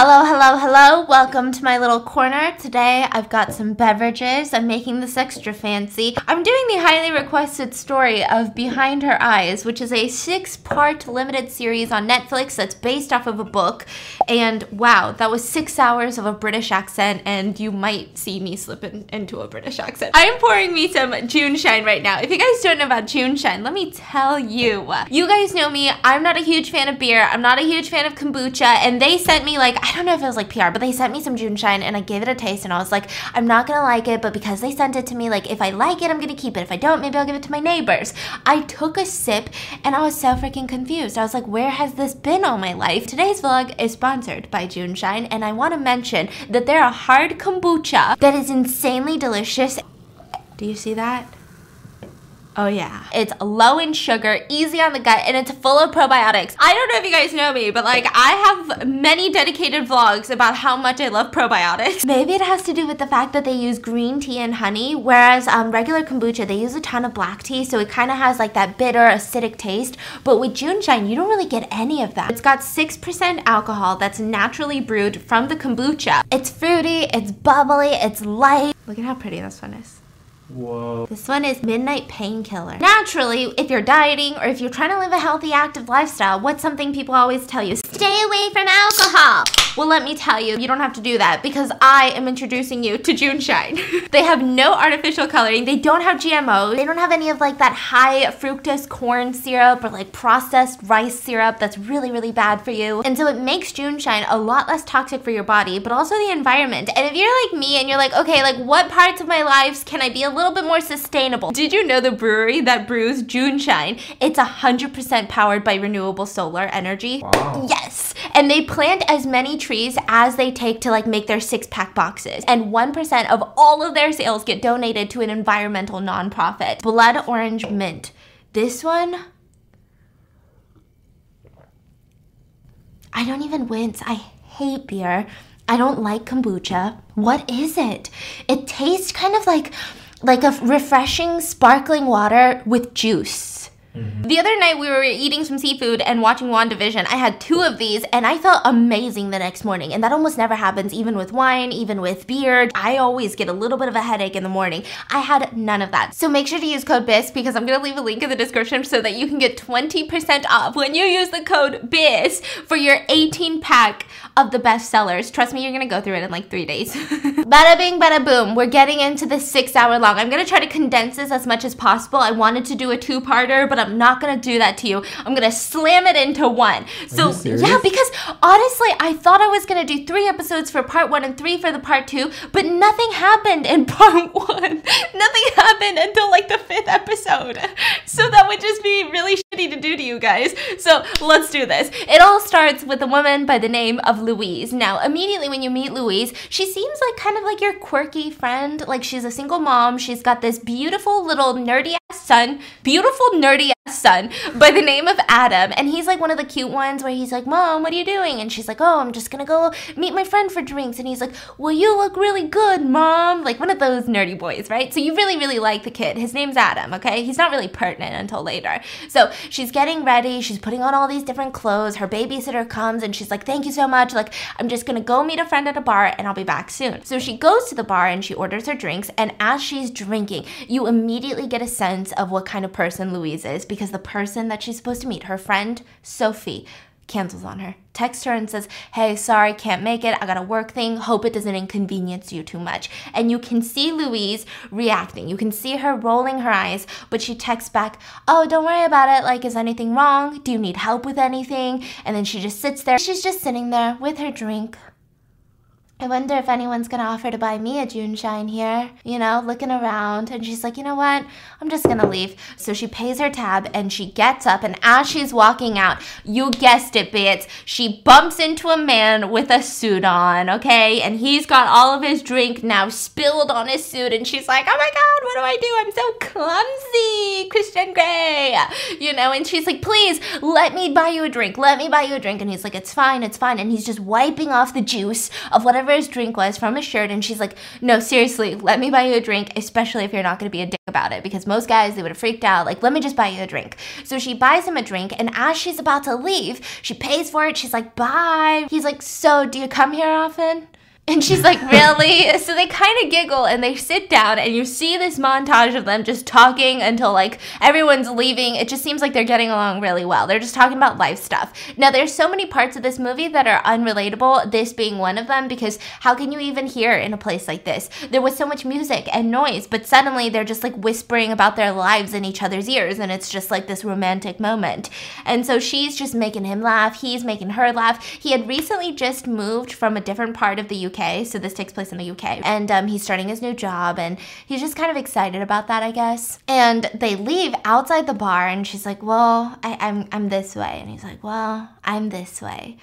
Hello, hello, hello. Welcome to my little corner. Today I've got some beverages. I'm making this extra fancy. I'm doing the highly requested story of Behind Her Eyes, which is a six part limited series on Netflix that's based off of a book. And wow, that was six hours of a British accent, and you might see me slipping into a British accent. I'm pouring me some JuneShine right now. If you guys don't know about JuneShine, let me tell you. You guys know me. I'm not a huge fan of beer, I'm not a huge fan of kombucha, and they sent me like, I don't know if it was like PR, but they sent me some JuneShine and I gave it a taste and I was like, I'm not gonna like it, but because they sent it to me, like if I like it, I'm gonna keep it. If I don't, maybe I'll give it to my neighbors. I took a sip and I was so freaking confused. I was like, where has this been all my life? Today's vlog is sponsored by JuneShine and I wanna mention that they're a hard kombucha that is insanely delicious. Do you see that? Oh yeah. It's low in sugar, easy on the gut, and it's full of probiotics. I don't know if you guys know me, but like I have many dedicated vlogs about how much I love probiotics. Maybe it has to do with the fact that they use green tea and honey, whereas um, regular kombucha, they use a ton of black tea, so it kind of has like that bitter, acidic taste. But with JuneShine, you don't really get any of that. It's got 6% alcohol that's naturally brewed from the kombucha. It's fruity, it's bubbly, it's light. Look at how pretty this one is. Whoa. This one is Midnight Painkiller. Naturally, if you're dieting or if you're trying to live a healthy, active lifestyle, what's something people always tell you? Stay away from alcohol. Well, let me tell you, you don't have to do that because I am introducing you to JuneShine. they have no artificial coloring. They don't have GMOs. They don't have any of like that high fructose corn syrup or like processed rice syrup that's really, really bad for you. And so it makes JuneShine a lot less toxic for your body, but also the environment. And if you're like me and you're like, okay, like what parts of my lives can I be a little bit more sustainable. Did you know the brewery that brews JuneShine? It's 100% powered by renewable solar energy. Wow. Yes. And they plant as many trees as they take to like make their six pack boxes. And 1% of all of their sales get donated to an environmental nonprofit. Blood Orange Mint. This one, I don't even wince. I hate beer. I don't like kombucha. What is it? It tastes kind of like like a refreshing sparkling water with juice. Mm-hmm. The other night we were eating some seafood and watching WandaVision. I had two of these and I felt amazing the next morning. And that almost never happens, even with wine, even with beer. I always get a little bit of a headache in the morning. I had none of that. So make sure to use code BIS because I'm gonna leave a link in the description so that you can get 20% off when you use the code BIS for your 18 pack of the best sellers. Trust me, you're gonna go through it in like three days. bada bing, bada boom. We're getting into the six hour long. I'm gonna try to condense this as much as possible. I wanted to do a two parter, but I'm not gonna do that to you. I'm gonna slam it into one. So, yeah, because honestly, I thought I was gonna do three episodes for part one and three for the part two, but nothing happened in part one. nothing happened until like the fifth episode. So that would just be really shitty to do to you guys. So let's do this. It all starts with a woman by the name of Louise. Now, immediately when you meet Louise, she seems like kind of like your quirky friend. Like she's a single mom. She's got this beautiful little nerdy son, beautiful nerdy ass son by the name of Adam. And he's like one of the cute ones where he's like, Mom, what are you doing? And she's like, Oh, I'm just gonna go meet my friend for drinks. And he's like, Well, you look really good, Mom. Like one of those nerdy boys, right? So you really, really like the kid. His name's Adam, okay? He's not really pertinent until later. So she's getting ready. She's putting on all these different clothes. Her babysitter comes and she's like, Thank you so much. Like, I'm just gonna go meet a friend at a bar and I'll be back soon. So she goes to the bar and she orders her drinks. And as she's drinking, you immediately get a sense of what kind of person Louise is because the person that she's supposed to meet, her friend Sophie, cancels on her. Texts her and says, Hey, sorry, can't make it. I got a work thing. Hope it doesn't inconvenience you too much. And you can see Louise reacting. You can see her rolling her eyes, but she texts back, Oh, don't worry about it. Like, is anything wrong? Do you need help with anything? And then she just sits there. She's just sitting there with her drink. I wonder if anyone's gonna offer to buy me a JuneShine here, you know, looking around. And she's like, you know what? I'm just gonna leave. So she pays her tab and she gets up. And as she's walking out, you guessed it, bits, she bumps into a man with a suit on, okay? And he's got all of his drink now spilled on his suit. And she's like, oh my God, what do I do? I'm so clumsy, Christian Grey, you know? And she's like, please let me buy you a drink. Let me buy you a drink. And he's like, it's fine, it's fine. And he's just wiping off the juice of whatever his drink was from his shirt. And she's like, no, seriously, let me buy you a drink, especially if you're not to be a dick about it. Because most guys, they would have freaked out. Like, let me just buy you a drink. So she buys him a drink. And as she's about to leave, she pays for it. She's like, bye. He's like, so do you come here often? And she's like, Really? so they kind of giggle and they sit down, and you see this montage of them just talking until like everyone's leaving. It just seems like they're getting along really well. They're just talking about life stuff. Now, there's so many parts of this movie that are unrelatable, this being one of them, because how can you even hear in a place like this? There was so much music and noise, but suddenly they're just like whispering about their lives in each other's ears, and it's just like this romantic moment. And so she's just making him laugh, he's making her laugh. He had recently just moved from a different part of the UK so this takes place in the UK. And um, he's starting his new job and he's just kind of excited about that, I guess. And they leave outside the bar and she's like, Well, I, I'm, I'm this way. And he's like, Well, I'm this way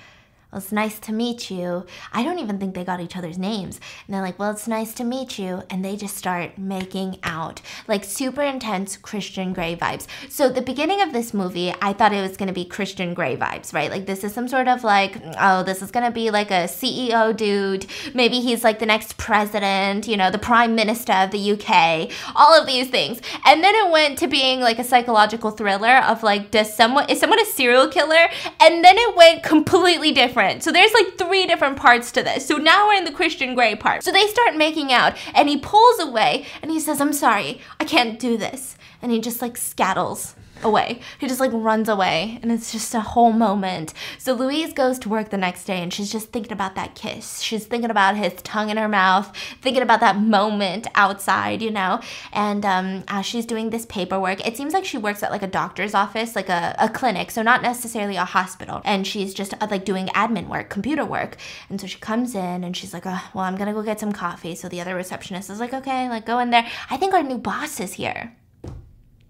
well, it's nice to meet you. I don't even think they got each other's names. And they're like, well, it's nice to meet you. And they just start making out. Like super intense Christian Grey vibes. So the beginning of this movie, I thought it was going to be Christian Grey vibes, right? Like this is some sort of like, oh, this is going to be like a CEO dude. Maybe he's like the next president, you know, the prime minister of the UK, all of these things. And then it went to being like a psychological thriller of like, does someone, is someone a serial killer? And then it went completely different different. So there's like three different parts to this. So now we're in the Christian Grey part. So they start making out and he pulls away and he says, I'm sorry, I can't do this. And he just like scattles away. He just like runs away and it's just a whole moment. So Louise goes to work the next day and she's just thinking about that kiss. She's thinking about his tongue in her mouth, thinking about that moment outside, you know? And um, as she's doing this paperwork, it seems like she works at like a doctor's office, like a, a clinic, so not necessarily a hospital. And she's just uh, like doing admin work, computer work. And so she comes in and she's like, oh, well, I'm gonna go get some coffee. So the other receptionist is like, okay, like go in there. I think our new boss is here.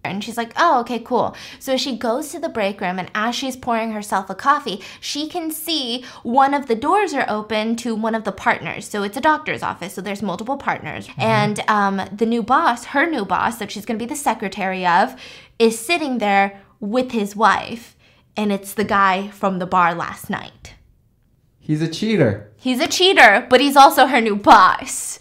And she's like, oh, okay, cool. So she goes to the break room, and as she's pouring herself a coffee, she can see one of the doors are open to one of the partners. So it's a doctor's office, so there's multiple partners. Mm-hmm. And um, the new boss, her new boss, that she's gonna be the secretary of, is sitting there with his wife. And it's the guy from the bar last night. He's a cheater. He's a cheater, but he's also her new boss.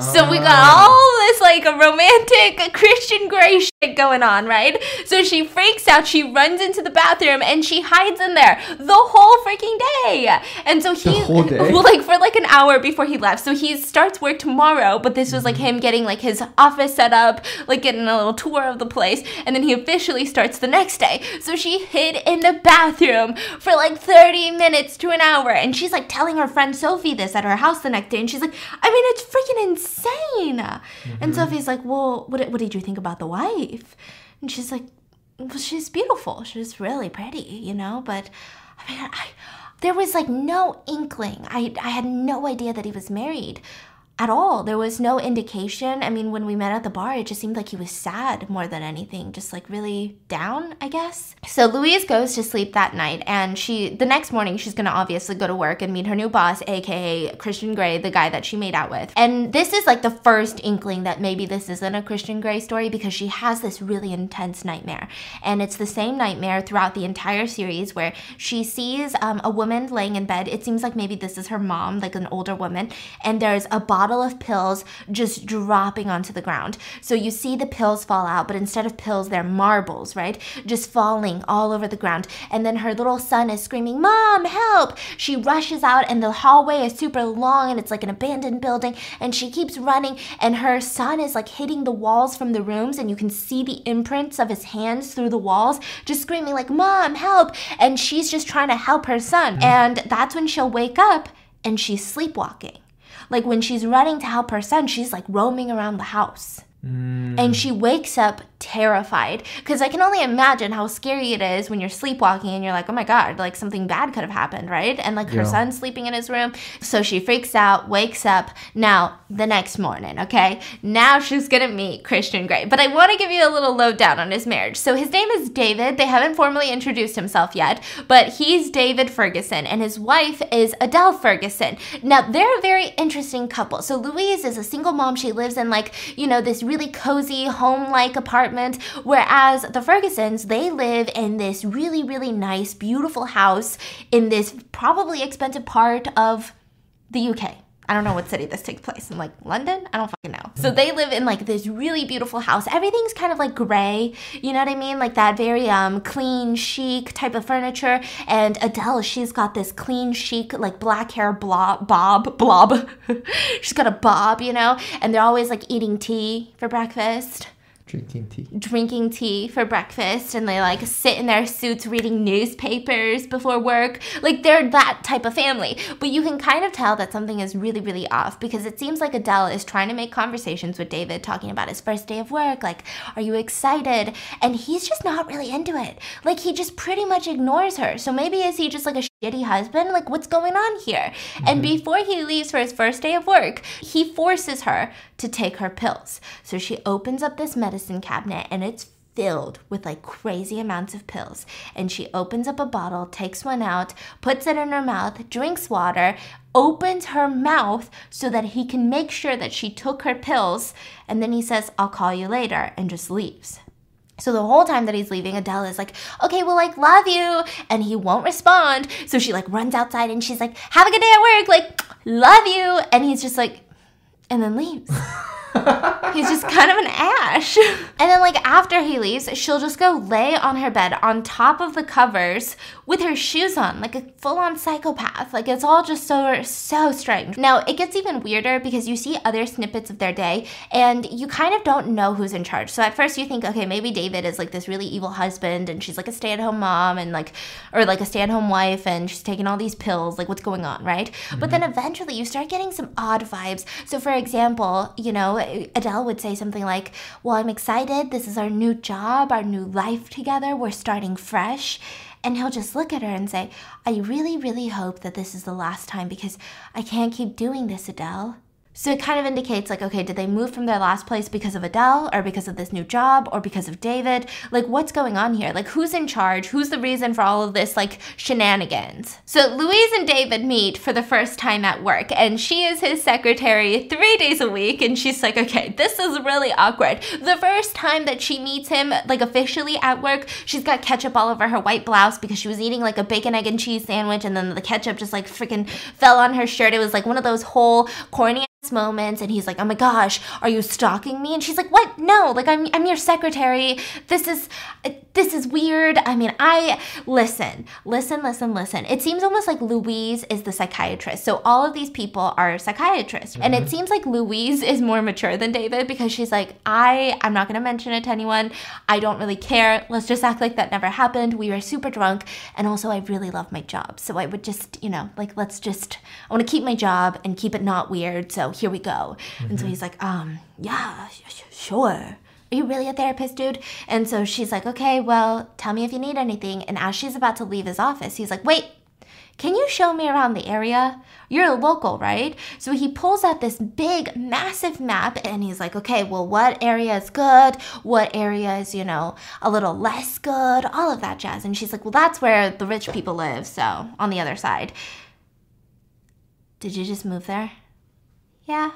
So we got all this like a romantic Christian Grey shit going on, right? So she freaks out, she runs into the bathroom and she hides in there the whole freaking day. And so he well like for like an hour before he left. So he starts work tomorrow, but this was like him getting like his office set up, like getting a little tour of the place, and then he officially starts the next day. So she hid in the bathroom for like 30 minutes to an hour and she's like telling her friend Sophie this at her house the next day and she's like, "I mean, it's freaking insane. Mm-hmm. And Sophie's like, well, what, what did you think about the wife? And she's like, well, she's beautiful. She's really pretty, you know, but I mean, I, there was like no inkling. I, I had no idea that he was married at all. There was no indication. I mean, when we met at the bar, it just seemed like he was sad more than anything, just like really down, I guess. So Louise goes to sleep that night, and she the next morning she's gonna obviously go to work and meet her new boss, aka Christian Grey, the guy that she made out with. And this is like the first inkling that maybe this isn't a Christian Grey story because she has this really intense nightmare, and it's the same nightmare throughout the entire series where she sees um, a woman laying in bed. It seems like maybe this is her mom, like an older woman, and there's a bottle bottle of pills just dropping onto the ground. So you see the pills fall out, but instead of pills, they're marbles, right? Just falling all over the ground. And then her little son is screaming, Mom, help! She rushes out, and the hallway is super long, and it's like an abandoned building. And she keeps running, and her son is like hitting the walls from the rooms, and you can see the imprints of his hands through the walls, just screaming, like, Mom, help! And she's just trying to help her son. Mm-hmm. And that's when she'll wake up and she's sleepwalking. Like when she's running to help her son, she's like roaming around the house. Mm. And she wakes up terrified because I can only imagine how scary it is when you're sleepwalking and you're like, oh my God, like something bad could have happened, right? And like her yeah. son's sleeping in his room. So she freaks out, wakes up. Now, the next morning, okay? Now she's gonna meet Christian Grey. But I wanna give you a little lowdown on his marriage. So his name is David. They haven't formally introduced himself yet, but he's David Ferguson and his wife is Adele Ferguson. Now, they're a very interesting couple. So Louise is a single mom. She lives in like, you know, this really cozy home like apartment. Whereas the Fergusons, they live in this really, really nice, beautiful house in this probably expensive part of the UK. I don't know what city this takes place in, like London. I don't fucking know. So they live in like this really beautiful house. Everything's kind of like gray. You know what I mean? Like that very um clean, chic type of furniture. And Adele, she's got this clean, chic, like black hair blob, bob, blob. she's got a bob, you know. And they're always like eating tea for breakfast Drinking tea. drinking tea for breakfast and they like sit in their suits reading newspapers before work. Like they're that type of family. But you can kind of tell that something is really, really off because it seems like Adele is trying to make conversations with David, talking about his first day of work. Like, are you excited? And he's just not really into it. Like, he just pretty much ignores her. So maybe is he just like a shitty husband? Like, what's going on here? And mm-hmm. before he leaves for his first day of work, he forces her to take her pills. So she opens up this medicine cabinet and it's filled with like crazy amounts of pills. And she opens up a bottle, takes one out, puts it in her mouth, drinks water, opens her mouth so that he can make sure that she took her pills. And then he says, I'll call you later, and just leaves. So the whole time that he's leaving, Adele is like, okay, well, like, love you. And he won't respond. So she like runs outside and she's like, have a good day at work, like, love you. And he's just like, and then leaves. He's just kind of an ash. And then, like, after he leaves, she'll just go lay on her bed on top of the covers with her shoes on, like a full on psychopath. Like, it's all just so, so strange. Now, it gets even weirder because you see other snippets of their day and you kind of don't know who's in charge. So, at first, you think, okay, maybe David is like this really evil husband and she's like a stay at home mom and like, or like a stay at home wife and she's taking all these pills. Like, what's going on, right? But mm-hmm. then eventually you start getting some odd vibes. So, for example, you know, Adele would say something like, Well, I'm excited. This is our new job, our new life together. We're starting fresh. And he'll just look at her and say, I really, really hope that this is the last time because I can't keep doing this, Adele. So it kind of indicates like, okay, did they move from their last place because of Adele or because of this new job or because of David? Like, what's going on here? Like, who's in charge? Who's the reason for all of this, like, shenanigans? So Louise and David meet for the first time at work, and she is his secretary three days a week. And she's like, okay, this is really awkward. The first time that she meets him, like, officially at work, she's got ketchup all over her white blouse because she was eating, like, a bacon, egg, and cheese sandwich, and then the ketchup just, like, freaking fell on her shirt. It was like one of those whole corny moments and he's like oh my gosh are you stalking me? And she's like what? No like i'm, I'm your secretary. This is this is weird. I mean i listen listen listen listen. It seems almost like louise is the psychiatrist. So all of these people are psychiatrists. And it seems like louise is more mature than david because she's like i i'm not going to mention it to anyone. I don't really care. Let's just act like that never happened. We were super drunk. And also i really love my job. So i would just you know like let's just i want to keep my job and keep it not weird. So here we go. And so he's like, um, yeah, sh- sh- sure. Are you really a therapist, dude? And so she's like, okay, well, tell me if you need anything. And as she's about to leave his office, he's like, wait, can you show me around the area? You're a local, right? So he pulls out this big, massive map and he's like, okay, well, what area is good? What area is, you know, a little less good? All of that jazz. And she's like, well, that's where the rich people live. So on the other side. Did you just move there? Yeah.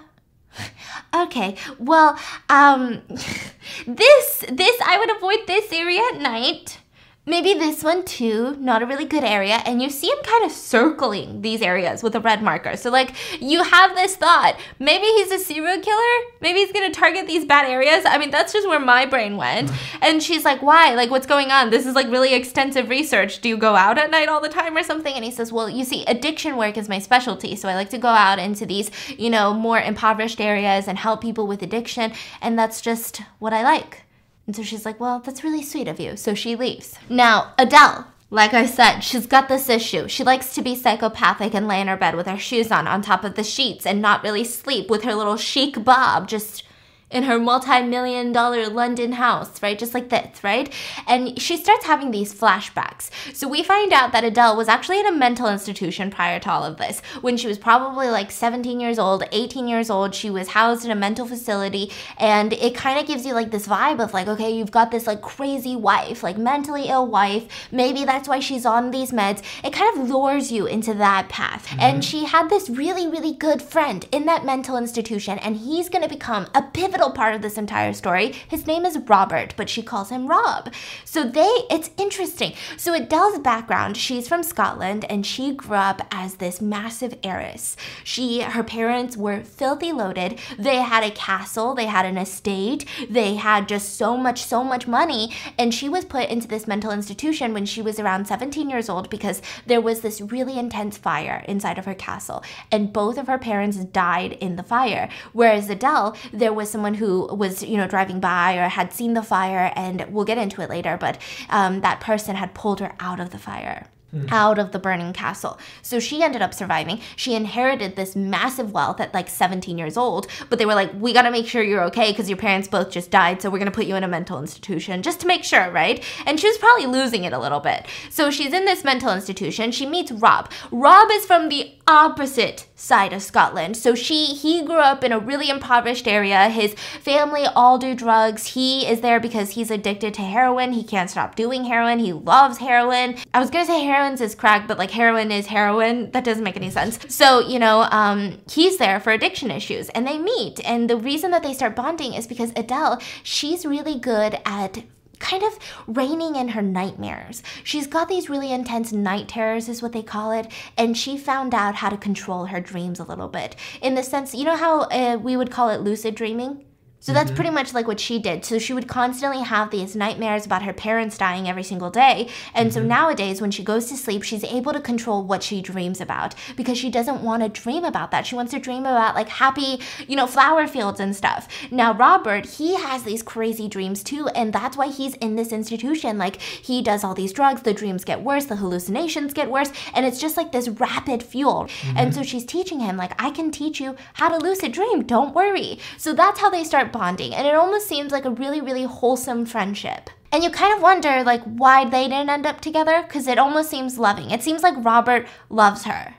Okay. Well, um this this I would avoid this area at night. Maybe this one too, not a really good area. And you see him kind of circling these areas with a red marker. So, like, you have this thought maybe he's a serial killer. Maybe he's gonna target these bad areas. I mean, that's just where my brain went. And she's like, why? Like, what's going on? This is like really extensive research. Do you go out at night all the time or something? And he says, well, you see, addiction work is my specialty. So I like to go out into these, you know, more impoverished areas and help people with addiction. And that's just what I like. And so she's like, Well, that's really sweet of you. So she leaves. Now, Adele, like I said, she's got this issue. She likes to be psychopathic and lay in her bed with her shoes on, on top of the sheets, and not really sleep with her little chic bob just in her multi-million dollar London house, right? Just like this, right? And she starts having these flashbacks. So we find out that Adele was actually in a mental institution prior to all of this. When she was probably like 17 years old, 18 years old, she was housed in a mental facility and it kind of gives you like this vibe of like, okay, you've got this like crazy wife, like mentally ill wife. Maybe that's why she's on these meds. It kind of lures you into that path. Mm-hmm. And she had this really, really good friend in that mental institution and he's going to become a pivotal middle part of this entire story. His name is Robert, but she calls him Rob. So they, it's interesting. So Adele's background, she's from Scotland and she grew up as this massive heiress. She, her parents were filthy loaded. They had a castle, they had an estate, they had just so much, so much money. And she was put into this mental institution when she was around 17 years old because there was this really intense fire inside of her castle. And both of her parents died in the fire. Whereas Adele, there was someone who was, you know, driving by or had seen the fire, and we'll get into it later, but um, that person had pulled her out of the fire. Mm. out of the burning castle. So she ended up surviving. She inherited this massive wealth at like 17 years old, but they were like, we got to make sure you're okay because your parents both just died. So we're to put you in a mental institution just to make sure, right? And she was probably losing it a little bit. So she's in this mental institution. She meets Rob. Rob is from the opposite side of Scotland. So she he grew up in a really impoverished area. His family all do drugs. He is there because he's addicted to heroin. He can't stop doing heroin. He loves heroin. I was going to say heroin's is crack, but like heroin is heroin. That doesn't make any sense. So, you know, um he's there for addiction issues and they meet. And the reason that they start bonding is because Adele, she's really good at kind of reigning in her nightmares. She's got these really intense night terrors, is what they call it, and she found out how to control her dreams a little bit. In the sense, you know how uh, we would call it lucid dreaming? So that's mm-hmm. pretty much like what she did. So she would constantly have these nightmares about her parents dying every single day. And mm-hmm. so nowadays, when she goes to sleep, she's able to control what she dreams about because she doesn't want to dream about that. She wants to dream about like happy, you know, flower fields and stuff. Now, Robert, he has these crazy dreams too. And that's why he's in this institution. Like he does all these drugs, the dreams get worse, the hallucinations get worse. And it's just like this rapid fuel. Mm-hmm. And so she's teaching him, like, I can teach you how to lucid dream. Don't worry. So that's how they start bonding, and it almost seems like a really, really wholesome friendship. And you kind of wonder, like, why they didn't end up together, because it almost seems loving. It seems like Robert loves her.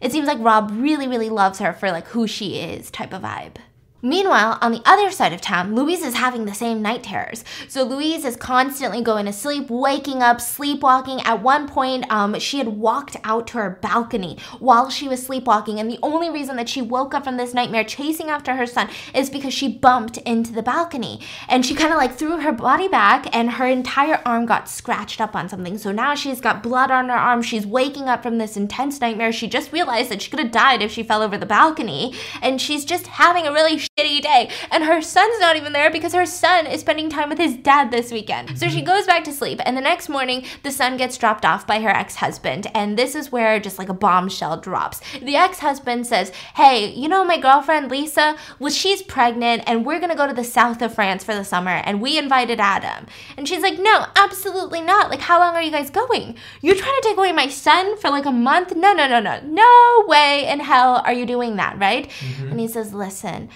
It seems like Rob really, really loves her for, like, who she is type of vibe. Meanwhile, on the other side of town, Louise is having the same night terrors. So Louise is constantly going to sleep, waking up, sleepwalking. At one point, um, she had walked out to her balcony while she was sleepwalking, and the only reason that she woke up from this nightmare chasing after her son is because she bumped into the balcony. And she kind of like threw her body back, and her entire arm got scratched up on something. So now she's got blood on her arm. She's waking up from this intense nightmare. She just realized that she could have died if she fell over the balcony, and she's just having a really shitty day. And her son's not even there because her son is spending time with his dad this weekend. So she goes back to sleep, and the next morning, the son gets dropped off by her ex husband. And this is where just like a bombshell drops. The ex husband says, Hey, you know, my girlfriend Lisa, well, she's pregnant, and we're gonna go to the south of France for the summer, and we invited Adam. And she's like, No, absolutely not. Like, how long are you guys going? You're trying to take away my son for like a month? No, no, no, no. No way in hell are you doing that, right? Mm-hmm. And he says, Listen,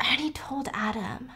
and he told Adam.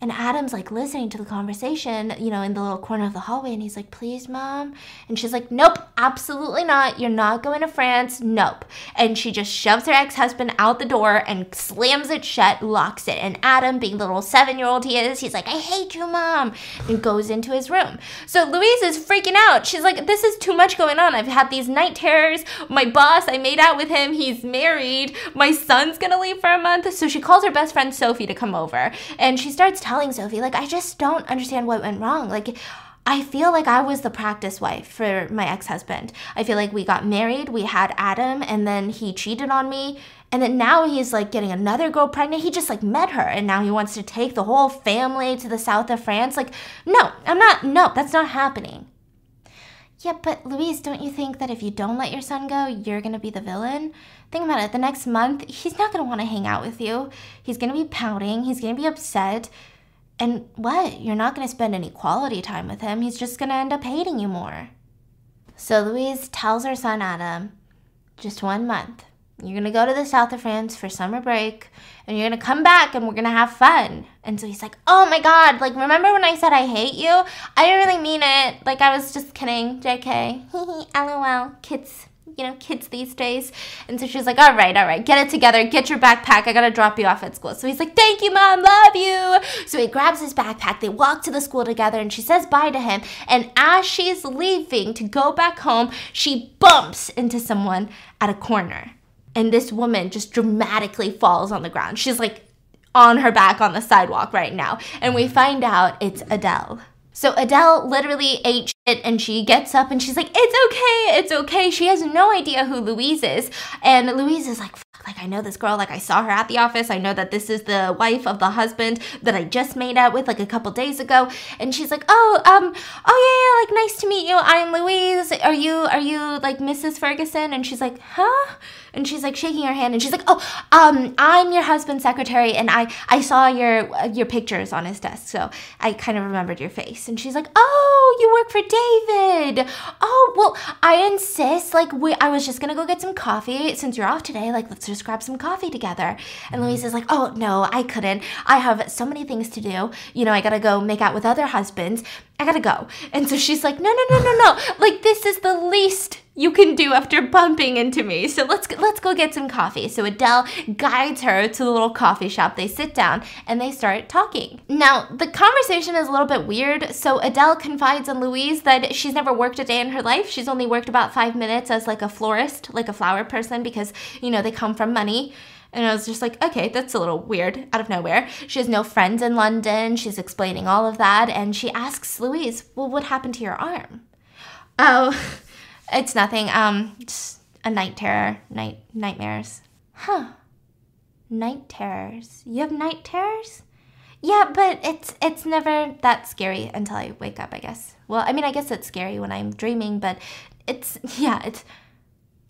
And Adam's like listening to the conversation, you know, in the little corner of the hallway. And he's like, please, mom. And she's like, nope, absolutely not. You're not going to France. Nope. And she just shoves her ex husband out the door and slams it shut, locks it. And Adam, being the little seven year old he is, he's like, I hate you, mom. And goes into his room. So Louise is freaking out. She's like, this is too much going on. I've had these night terrors. My boss, I made out with him. He's married. My son's going to leave for a month. So she calls her best friend Sophie to come over. And she starts telling Sophie, like, I just don't understand what went wrong. Like, I feel like I was the practice wife for my ex husband. I feel like we got married, we had Adam, and then he cheated on me. And then now he's like getting another girl pregnant. He just like met her and now he wants to take the whole family to the south of France. Like, no, I'm not, no, that's not happening. Yeah, but Louise, don't you think that if you don't let your son go, you're gonna be the villain? Think about it. The next month, he's not gonna wanna hang out with you. He's gonna be pouting. He's gonna be upset. And what? You're not going to spend any quality time with him. He's just going to end up hating you more. So Louise tells her son Adam, just one month. You're going to go to the south of France for summer break and you're going to come back and we're going to have fun. And so he's like, oh my God, like, remember when I said I hate you? I didn't really mean it. Like, I was just kidding. JK. He lol. Kids you know, kids these days. And so she's like, all right, all right, get it together, get your backpack. I gotta drop you off at school. So he's like, thank you, mom, love you. So he grabs his backpack. They walk to the school together and she says bye to him. And as she's leaving to go back home, she bumps into someone at a corner. And this woman just dramatically falls on the ground. She's like, on her back on the sidewalk right now. And we find out it's Adele. So Adele literally ate and she gets up and she's like, It's okay, it's okay. She has no idea who Louise is. And Louise is like, like I know this girl, like I saw her at the office. I know that this is the wife of the husband that I just made out with like a couple days ago. And she's like, Oh, um, oh yeah, yeah, like nice to meet you. I'm Louise. Are you are you like Mrs. Ferguson? And she's like, Huh? and she's like shaking her hand and she's like oh um i'm your husband's secretary and i i saw your uh, your pictures on his desk so i kind of remembered your face and she's like oh you work for david. Oh well i insist like we i was just gonna go get some coffee since you're off today. Like let's just grab some coffee together. And louise is like oh no i couldn't. I have so many things to do. You know i gotta go make out with other husbands. I gotta go. And so she's like no no no no no. Like this is the least you can do after bumping into me. So let's let's go get some coffee. So Adele guides her to the little coffee shop. They sit down and they start talking. Now, the conversation is a little bit weird. So Adele confides in Louise that she's never worked a day in her life. She's only worked about 5 minutes as like a florist, like a flower person because, you know, they come from money. And I was just like, okay, that's a little weird out of nowhere. She has no friends in London. She's explaining all of that. And she asks Louise, well, what happened to your arm? Oh, It's nothing. Um, just a night terror, night nightmares. Huh. Night terrors. You have night terrors? Yeah, but it's it's never that scary until I wake up, I guess. Well, I mean, I guess it's scary when I'm dreaming, but it's yeah, it's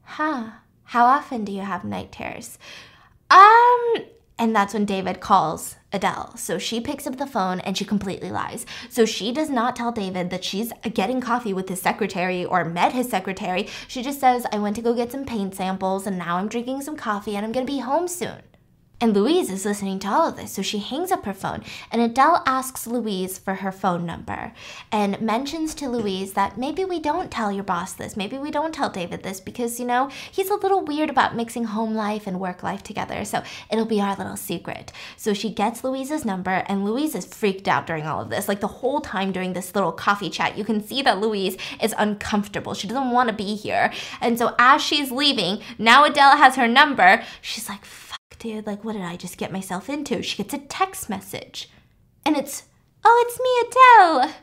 huh. How often do you have night terrors? Um, and that's when David calls Adele. So she picks up the phone and she completely lies. So she does not tell David that she's getting coffee with his secretary or met his secretary. She just says, I went to go get some paint samples and now I'm drinking some coffee and I'm gonna be home soon. And Louise is listening to all of this, so she hangs up her phone. And Adele asks Louise for her phone number and mentions to Louise that maybe we don't tell your boss this, maybe we don't tell David this because, you know, he's a little weird about mixing home life and work life together. So it'll be our little secret. So she gets Louise's number, and Louise is freaked out during all of this. Like the whole time during this little coffee chat, you can see that Louise is uncomfortable. She doesn't want to be here. And so as she's leaving, now Adele has her number, she's like, dude, like, what did I just get myself into? She gets a text message. And it's, oh, it's me, Adele.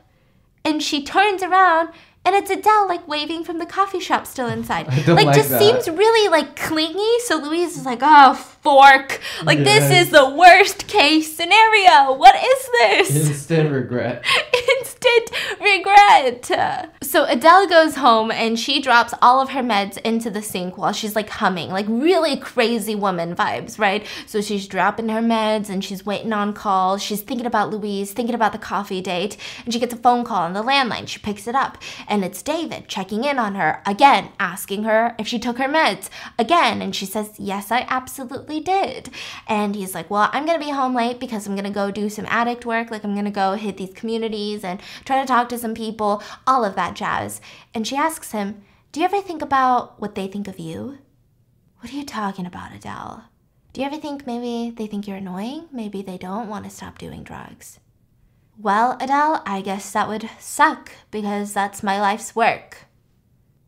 And she turns around and it's Adele like waving from the coffee shop still inside. Like, like, just that. seems really like clingy. So Louise is like, oh fork. Like yes. this is the worst case scenario. What is this? Instant regret. Instant regret. So Adele goes home and she drops all of her meds into the sink while she's like humming, like really crazy woman vibes, right? So she's dropping her meds and she's waiting on calls. She's thinking about Louise, thinking about the coffee date, and she gets a phone call on the landline. She picks it up and it's David checking in on her again, asking her if she took her meds again. And she says, Yes, I absolutely did. And he's like, Well, I'm going to be home late because I'm going to go do some addict work. Like, I'm going to go hit these communities and try to talk to some people, all of that jazz. And she asks him, Do you ever think about what they think of you? What are you talking about, Adele? Do you ever think maybe they think you're annoying? Maybe they don't want to stop doing drugs? Well, Adele, I guess that would suck because that's my life's work.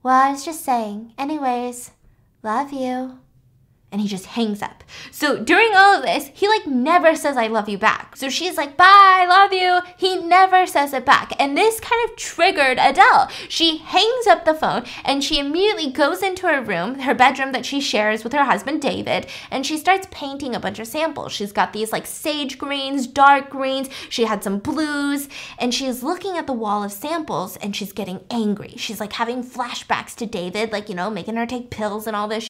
Well, I was just saying. Anyways, love you and he just hangs up. So during all of this, he like never says I love you back. So she's like, "Bye, I love you." He never says it back. And this kind of triggered Adele. She hangs up the phone and she immediately goes into her room, her bedroom that she shares with her husband David, and she starts painting a bunch of samples. She's got these like sage greens, dark greens, she had some blues, and she's looking at the wall of samples and she's getting angry. She's like having flashbacks to David, like, you know, making her take pills and all this.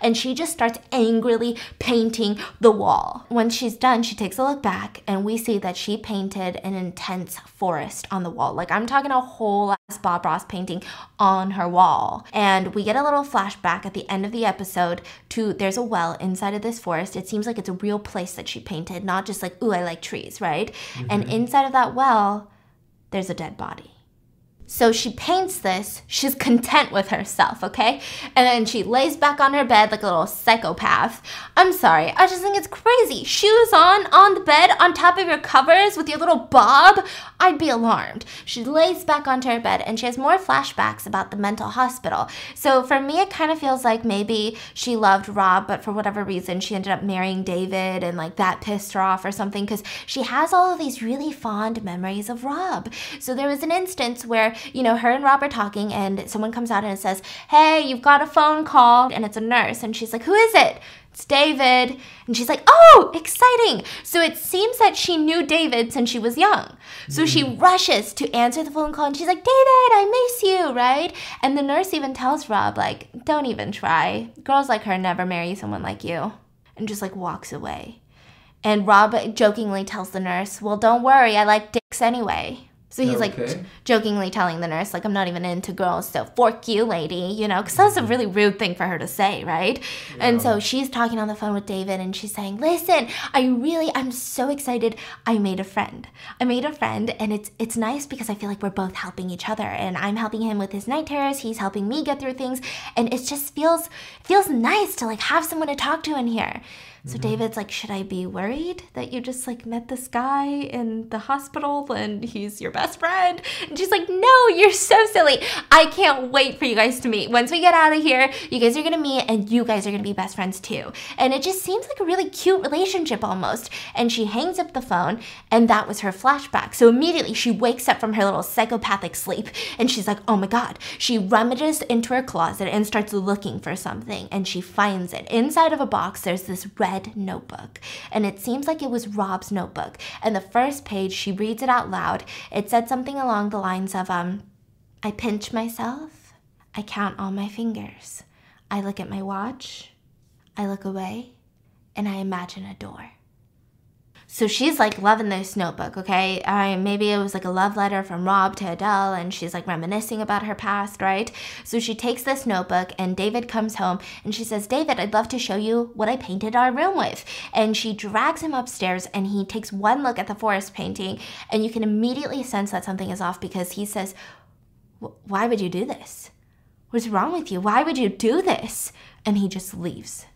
And she just starts angrily painting the wall. When she's done, she takes a look back and we see that she painted an intense forest on the wall. Like I'm talking a whole ass Bob Ross painting on her wall. And we get a little flashback at the end of the episode to there's a well inside of this forest. It seems like it's a real place that she painted, not just like, ooh, I like trees, right? Mm-hmm. And inside of that well, there's a dead body. So she paints this. She's content with herself, okay? And then she lays back on her bed like a little psychopath. I'm sorry, I just think it's crazy. Shoes on, on the bed, on top of your covers with your little bob. I'd be alarmed. She lays back onto her bed and she has more flashbacks about the mental hospital. So for me, it kind of feels like maybe she loved Rob, but for whatever reason, she ended up marrying David and like that pissed her off or something because she has all of these really fond memories of Rob. So there was an instance where you know, her and Rob are talking, and someone comes out and says, Hey, you've got a phone call, and it's a nurse. And she's like, Who is it? It's David. And she's like, Oh, exciting. So it seems that she knew David since she was young. So she mm. rushes to answer the phone call and she's like, David, I miss you, right? And the nurse even tells Rob, like, don't even try. Girls like her never marry someone like you. And just like walks away. And Rob jokingly tells the nurse, Well, don't worry, I like dicks anyway. So he's okay. like jokingly telling the nurse, like, I'm not even into girls, so fork you, lady, you know, because that's a mm-hmm. really rude thing for her to say, right? Yeah. And so she's talking on the phone with David and she's saying, Listen, I really, I'm so excited. I made a friend. I made a friend, and it's it's nice because I feel like we're both helping each other, and I'm helping him with his night terrors. He's helping me get through things, and it just feels feels nice to like have someone to talk to in here. So mm-hmm. David's like, should I be worried that you just like met this guy in the hospital and he's your best friend? And she's like, no, you're so silly. I can't wait for you guys to meet. Once we get out of here, you guys are gonna meet and you guys are gonna be best friends too. And it just seems like a really cute relationship almost. And she hangs up the phone and that was her flashback. So immediately she wakes up from her little psychopathic sleep and she's like, oh my God. She rummages into her closet and starts looking for something and she finds it. Inside of a box, there's this red red notebook. And it seems like it was Rob's notebook. And the first page, she reads it out loud. It said something along the lines of, um, I pinch myself. I count all my fingers. I look at my watch. I look away. And I imagine a door. So she's like loving this notebook, okay? Uh, maybe it was like a love letter from Rob to Adele, and she's like reminiscing about her past, right? So she takes this notebook, and David comes home, and she says, David, I'd love to show you what I painted our room with. And she drags him upstairs, and he takes one look at the forest painting, and you can immediately sense that something is off because he says, Why would you do this? What's wrong with you? Why would you do this? And he just leaves.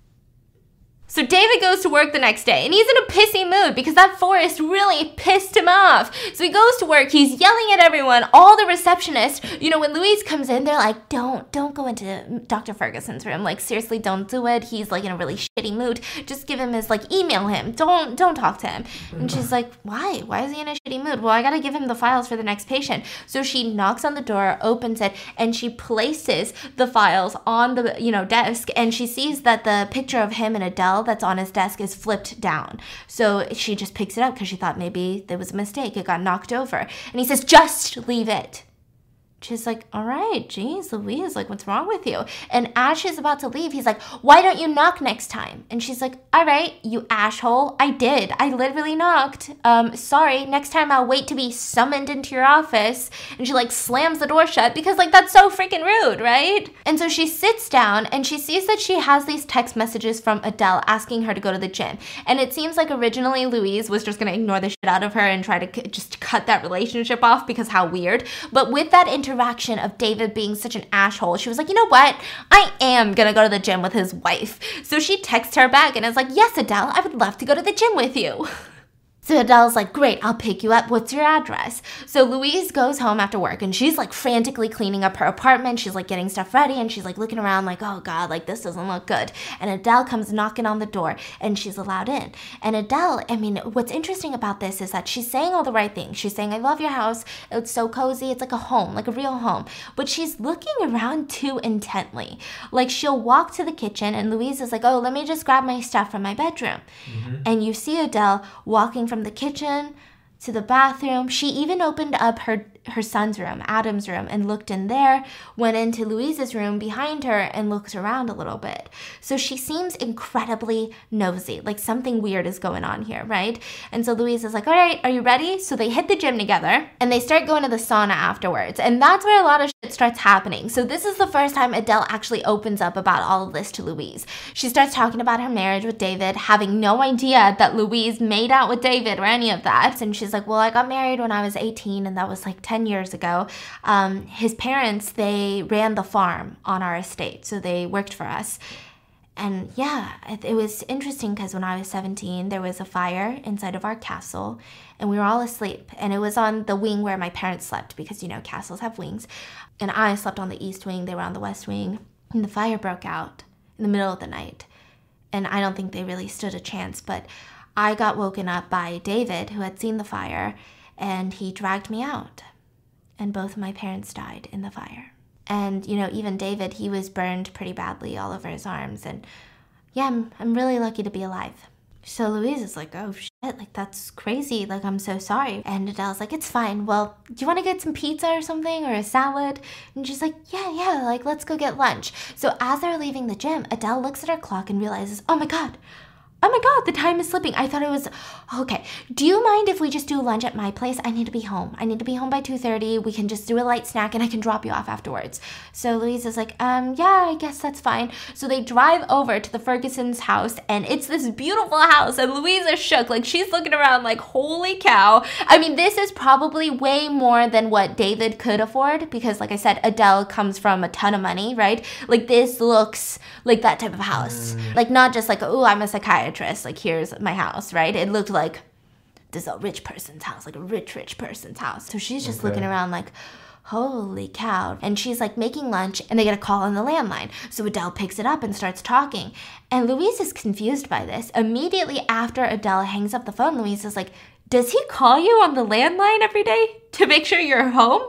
So David goes to work the next day and he's in a pissy mood because that forest really pissed him off. So he goes to work, he's yelling at everyone, all the receptionists. You know, when Louise comes in, they're like, don't, don't go into Dr. Ferguson's room. Like, seriously, don't do it. He's like in a really shitty mood. Just give him his, like, email him. Don't, don't talk to him. And she's like, why? Why is he in a shitty mood? Well, I gotta give him the files for the next patient. So she knocks on the door, opens it, and she places the files on the, you know, desk and she sees that the picture of him and Adele that's on his desk is flipped down. So she just picks it up because she thought maybe there was a mistake. It got knocked over. And he says, just leave it. She's like, all right, geez, Louise, like, what's wrong with you? And as she's about to leave, he's like, why don't you knock next time? And she's like, all right, you asshole. I did. I literally knocked. Um, sorry. Next time I'll wait to be summoned into your office. And she like slams the door shut because like that's so freaking rude, right? And so she sits down and she sees that she has these text messages from Adele asking her to go to the gym. And it seems like originally Louise was just gonna ignore the shit out of her and try to c- just cut that relationship off because how weird. But with that inter interaction of David being such an asshole, she was like, you know what? I am gonna go to the gym with his wife. So she texts her back and is like, yes, Adele, I would love to go to the gym with you. So Adele's like, Great, I'll pick you up. What's your address? So Louise goes home after work and she's like frantically cleaning up her apartment. She's like getting stuff ready and she's like looking around, like, Oh God, like this doesn't look good. And Adele comes knocking on the door and she's allowed in. And Adele, I mean, what's interesting about this is that she's saying all the right things. She's saying, I love your house. It's so cozy. It's like a home, like a real home. But she's looking around too intently. Like she'll walk to the kitchen and Louise is like, Oh, let me just grab my stuff from my bedroom. Mm-hmm. And you see Adele walking from the kitchen to the bathroom. She even opened up her her son's room, Adam's room, and looked in there, went into Louise's room behind her and looked around a little bit. So she seems incredibly nosy, like something weird is going on here, right? And so Louise is like, All right, are you ready? So they hit the gym together and they start going to the sauna afterwards. And that's where a lot of shit starts happening. So this is the first time Adele actually opens up about all of this to Louise. She starts talking about her marriage with David, having no idea that Louise made out with David or any of that. And she's like, Well, I got married when I was 18 and that was like 10 10 years ago. Um, his parents, they ran the farm on our estate, so they worked for us. And yeah, it, it was interesting because when I was 17, there was a fire inside of our castle, and we were all asleep. And it was on the wing where my parents slept because, you know, castles have wings. And I slept on the east wing, they were on the west wing. And the fire broke out in the middle of the night. And I don't think they really stood a chance, but I got woken up by David, who had seen the fire, and he dragged me out. And both my parents died in the fire. And, you know, even David, he was burned pretty badly all over his arms. And yeah, I'm, I'm really lucky to be alive. So Louise is like, oh shit, like that's crazy. Like, I'm so sorry. And Adele's like, it's fine. Well, do you want to get some pizza or something or a salad? And she's like, yeah, yeah, like let's go get lunch. So as they're leaving the gym, Adele looks at her clock and realizes, oh my God, Oh my god, the time is slipping. I thought it was okay. Do you mind if we just do lunch at my place? I need to be home. I need to be home by 2:30. We can just do a light snack and I can drop you off afterwards. So Louise is like, "Um, yeah, I guess that's fine." So they drive over to the Ferguson's house and it's this beautiful house and Louise is shook. Like she's looking around like, "Holy cow." I mean, this is probably way more than what David could afford because like I said, Adele comes from a ton of money, right? Like this looks like that type of house. Mm. Like not just like, "Oh, I'm a psychiatrist." Like here's my house, right? It looked like this is a rich person's house, like a rich, rich person's house. So she's just okay. looking around like, holy cow. And she's like making lunch and they get a call on the landline. So Adele picks it up and starts talking. And Louise is confused by this. Immediately after Adele hangs up the phone, Louise is like, does he call you on the landline every day to make sure you're home?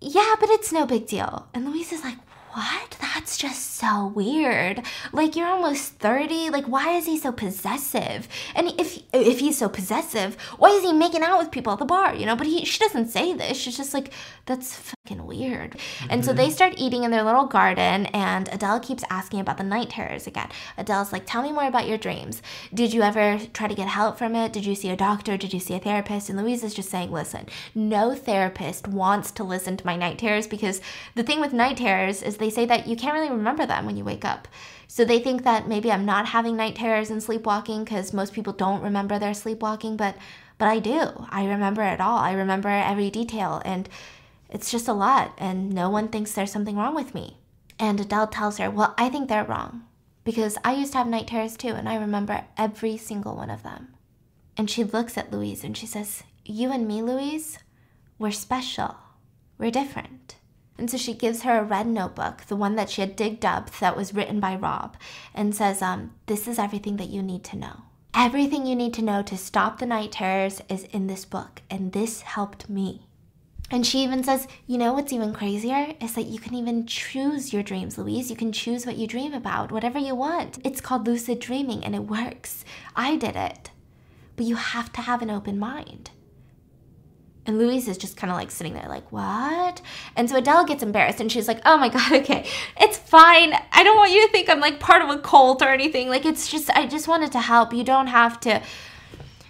Yeah, but it's no big deal. And Louise is like, what? That's just so weird. Like you're almost 30. Like why is he so possessive? And if if he's so possessive, why is he making out with people at the bar, you know? But he she doesn't say this. She's just like that's fucking weird. Mm-hmm. And so they mm-hmm. start eating in their little garden and Adele keeps asking about the night terrors again. Adele's like, "Tell me more about your dreams. Did you ever try to get help from it? Did you see a doctor? Did you see a therapist?" And Louise is just saying, "Listen, no therapist wants to listen to my night terrors because the thing with night terrors is they say that you can't really remember them when you wake up. So they think that maybe I'm not having night terrors and sleepwalking because most people don't remember their sleepwalking, but but I do. I remember it all. I remember every detail and it's just a lot and no one thinks there's something wrong with me. And Adele tells her, "Well, I think they're wrong because I used to have night terrors too and I remember every single one of them." And she looks at Louise and she says, "You and me, Louise, we're special. We're different." And so she gives her a red notebook, the one that she had digged up that was written by Rob, and says, um, This is everything that you need to know. Everything you need to know to stop the night terrors is in this book, and this helped me. And she even says, you know what's even crazier? Is that you can even choose your dreams, Louise. You can choose what you dream about, whatever you want. It's called lucid dreaming and it works. I did it. But you have to have an open mind. And Louise is just kind of like sitting there, like, what? And so Adele gets embarrassed and she's like, oh my God, okay, it's fine. I don't want you to think I'm like part of a cult or anything. Like, it's just, I just wanted to help. You don't have to.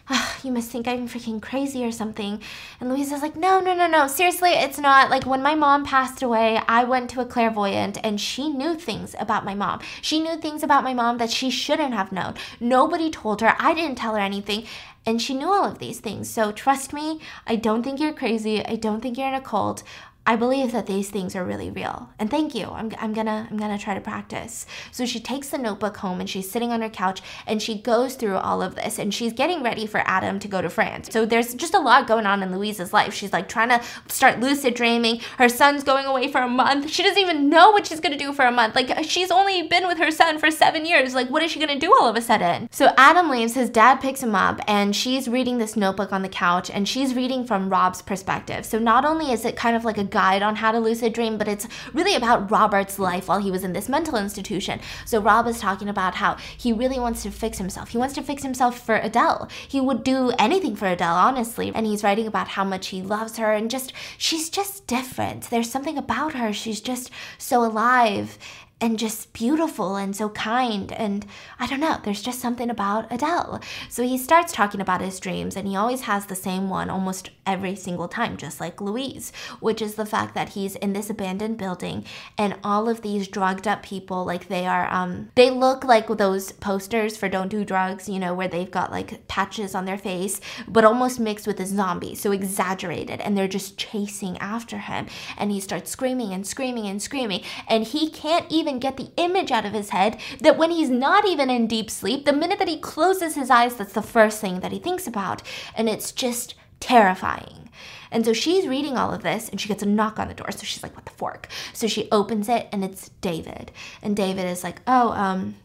Ah, you must think I'm freaking crazy or something. And Louise is like, no, no, no, no. Seriously, it's not. Like, when my mom passed away, I went to a clairvoyant and she knew things about my mom. She knew things about my mom that she shouldn't have known. Nobody told her. I didn't tell her anything. And she knew all of these things. So trust me, I don't think you're crazy. I don't think you're in a cult. I believe that these things are really real. And thank you. I'm, I'm gonna I'm gonna try to practice. So she takes the notebook home and she's sitting on her couch and she goes through all of this and she's getting ready for Adam to go to France. So there's just a lot going on in Louise's life. She's like trying to start lucid dreaming. Her son's going away for a month. She doesn't even know what she's gonna do for a month. Like she's only been with her son for seven years. Like what is she gonna do all of a sudden? So Adam leaves, his dad picks him up and she's reading this notebook on the couch and she's reading from Rob's perspective. So not only is it kind of like a guide on how to lucid dream, but it's really about Robert's life while he was in this mental institution. So Rob is talking about how he really wants to fix himself. He wants to fix himself for Adele. He would do anything for Adele, honestly. And he's writing about how much he loves her and just, she's just different. There's something about her. She's just so alive and just beautiful and so kind. And I don't know, there's just something about Adele. So he starts talking about his dreams, and he always has the same one almost every single time, just like Louise, which is the fact that he's in this abandoned building and all of these drugged up people, like they are, um, they look like those posters for Don't Do Drugs, you know, where they've got like patches on their face, but almost mixed with a zombie, so exaggerated, and they're just chasing after him. And he starts screaming and screaming and screaming, and he can't even get the image out of his head that when he's not even in deep sleep, the minute that he closes his eyes, that's the first thing that he thinks about. And it's just terrifying. And so she's reading all of this and she gets a knock on the door. So she's like, what the fork? So she opens it and it's David. And David is like, oh, um,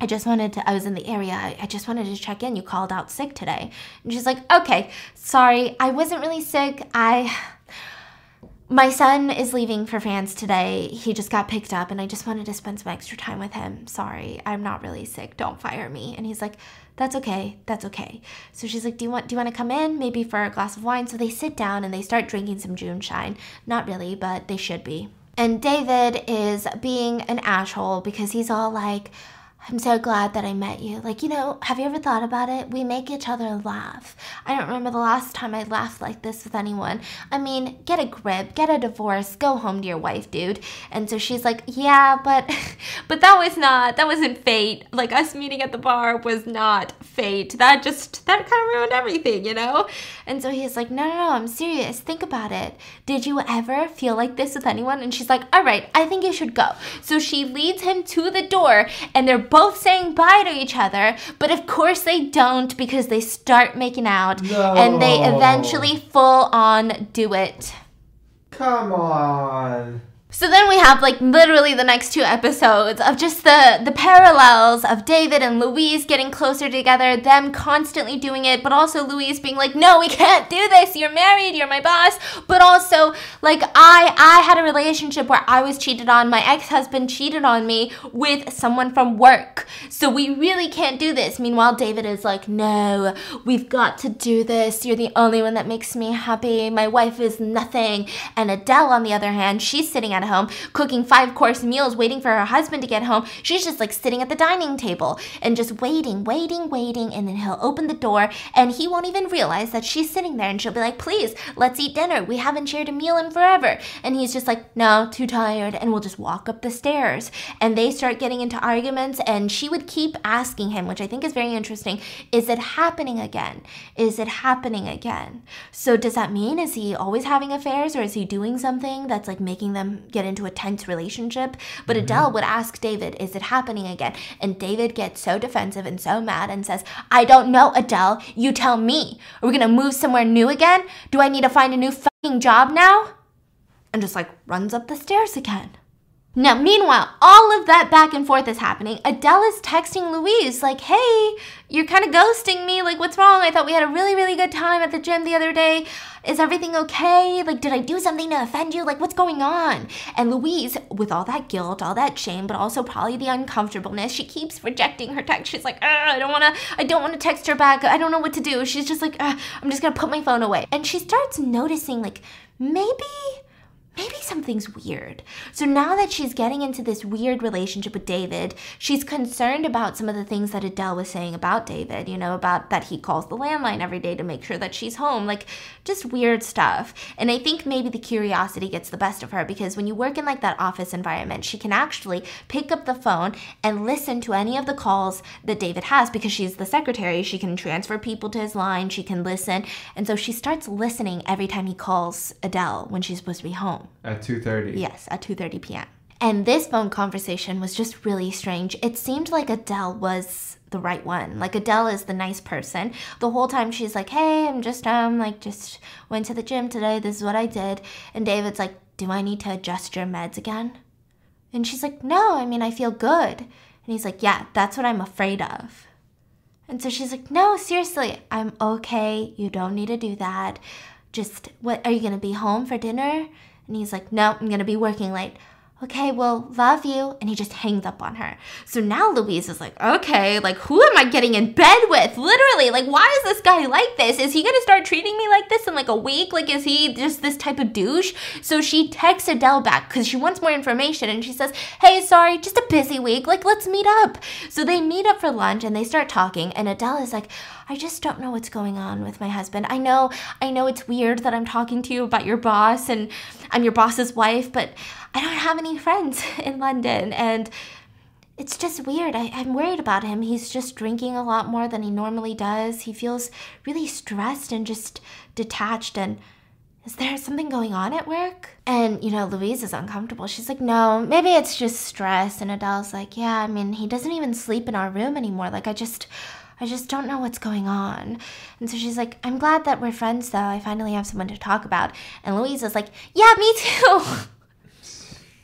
I just wanted to, I was in the area. I, I just wanted to check in. You called out sick today. And she's like, okay, sorry. I wasn't really sick. I, my son is leaving for France today. He just got picked up and I just wanted to spend some extra time with him. Sorry, I'm not really sick. Don't fire me. And he's like, That's okay. That's okay. So she's like, Do you want do you want to come in? Maybe for a glass of wine? So they sit down and they start drinking some JuneShine. Not really, but they should be. And David is being an asshole because he's all like, I'm so glad that I met you. Like, you know, have you ever thought about it? We make each other laugh. I don't remember the last time I laughed like this with anyone. I mean, get a grip, get a divorce, go home to your wife, dude. And so she's like, "Yeah, but but that was not that wasn't fate. Like us meeting at the bar was not fate. That just that kind of ruined everything, you know?" And so he's like, "No, no, no, I'm serious. Think about it. Did you ever feel like this with anyone?" And she's like, "All right, I think you should go." So she leads him to the door and they're both saying bye to each other, but of course they don't because they start making out No. and they eventually full on do it. Come on. So then we have like literally the next two episodes of just the the parallels of David and Louise getting closer together, them constantly doing it, but also Louise being like, "No, we can't do this. You're married, you're my boss." But also like I I had a relationship where I was cheated on, my ex-husband cheated on me with someone from work. So we really can't do this. Meanwhile, David is like, "No, we've got to do this. You're the only one that makes me happy. My wife is nothing." And Adele on the other hand, she's sitting at home cooking five course meals waiting for her husband to get home. She's just like sitting at the dining table and just waiting waiting waiting and then he'll open the door and he won't even realize that she's sitting there and she'll be like please let's eat dinner. We haven't shared a meal in forever. And he's just like no too tired. And we'll just walk up the stairs. And they start getting into arguments and she would keep asking him which i think is very interesting is it happening again? Is it happening again? So does that mean is he always having affairs or is he doing something that's like making them get into a tense relationship but mm-hmm. adele would ask david is it happening again? And david gets so defensive and so mad and says i don't know adele. You tell me. Are we gonna move somewhere new again? Do i need to find a new fucking job now? And just like runs up the stairs again now, meanwhile, all of that back and forth is happening. Adele is texting Louise, like, hey, you're kind of ghosting me. Like, what's wrong? I thought we had a really, really good time at the gym the other day. Is everything okay? Like, did I do something to offend you? Like, what's going on? And Louise, with all that guilt, all that shame, but also probably the uncomfortableness, she keeps rejecting her text. She's like, I don't want to, I don't want to text her back. I don't know what to do. She's just like, I'm just to put my phone away. And she starts noticing, like, maybe maybe something's weird. So now that she's getting into this weird relationship with David, she's concerned about some of the things that Adele was saying about David, you know, about that he calls the landline every day to make sure that she's home, like just weird stuff. And I think maybe the curiosity gets the best of her because when you work in like that office environment, she can actually pick up the phone and listen to any of the calls that David has because she's the secretary. She can transfer people to his line, she can listen. And so she starts listening every time he calls Adele when she's supposed to be home. At 2.30. Yes, at 2:30 p.m. And this phone conversation was just really strange. It seemed like Adele was the right one. Like Adele is the nice person. The whole time she's like, "Hey, I'm just um like just went to the gym today. This is what I did." And David's like, "Do I need to adjust your meds again?" And she's like, "No, I mean, I feel good." And he's like, "Yeah, that's what I'm afraid of." And so she's like, "No, seriously, I'm okay. You don't need to do that. Just what are you going to be home for dinner?" And he's like, "No, I'm going to be working late." Okay, well, love you. And he just hangs up on her. So now Louise is like, okay, like, who am I getting in bed with? Literally, like, why is this guy like this? Is he gonna start treating me like this in like a week? Like, is he just this type of douche? So she texts Adele back because she wants more information and she says, hey, sorry, just a busy week. Like, let's meet up. So they meet up for lunch and they start talking. And Adele is like, I just don't know what's going on with my husband. I know, I know it's weird that I'm talking to you about your boss and I'm your boss's wife, but I don't have any friends in London and it's just weird. I, am worried about him. He's just drinking a lot more than he normally does. He feels really stressed and just detached and is there something going on at work? And, you know, Louise is uncomfortable. She's like, no, maybe it's just stress. And Adele's like, yeah, I mean, he doesn't even sleep in our room anymore. Like, I just, I just don't know what's going on. And so she's like, I'm glad that we're friends though. I finally have someone to talk about. And Louise is like, Yeah, me too.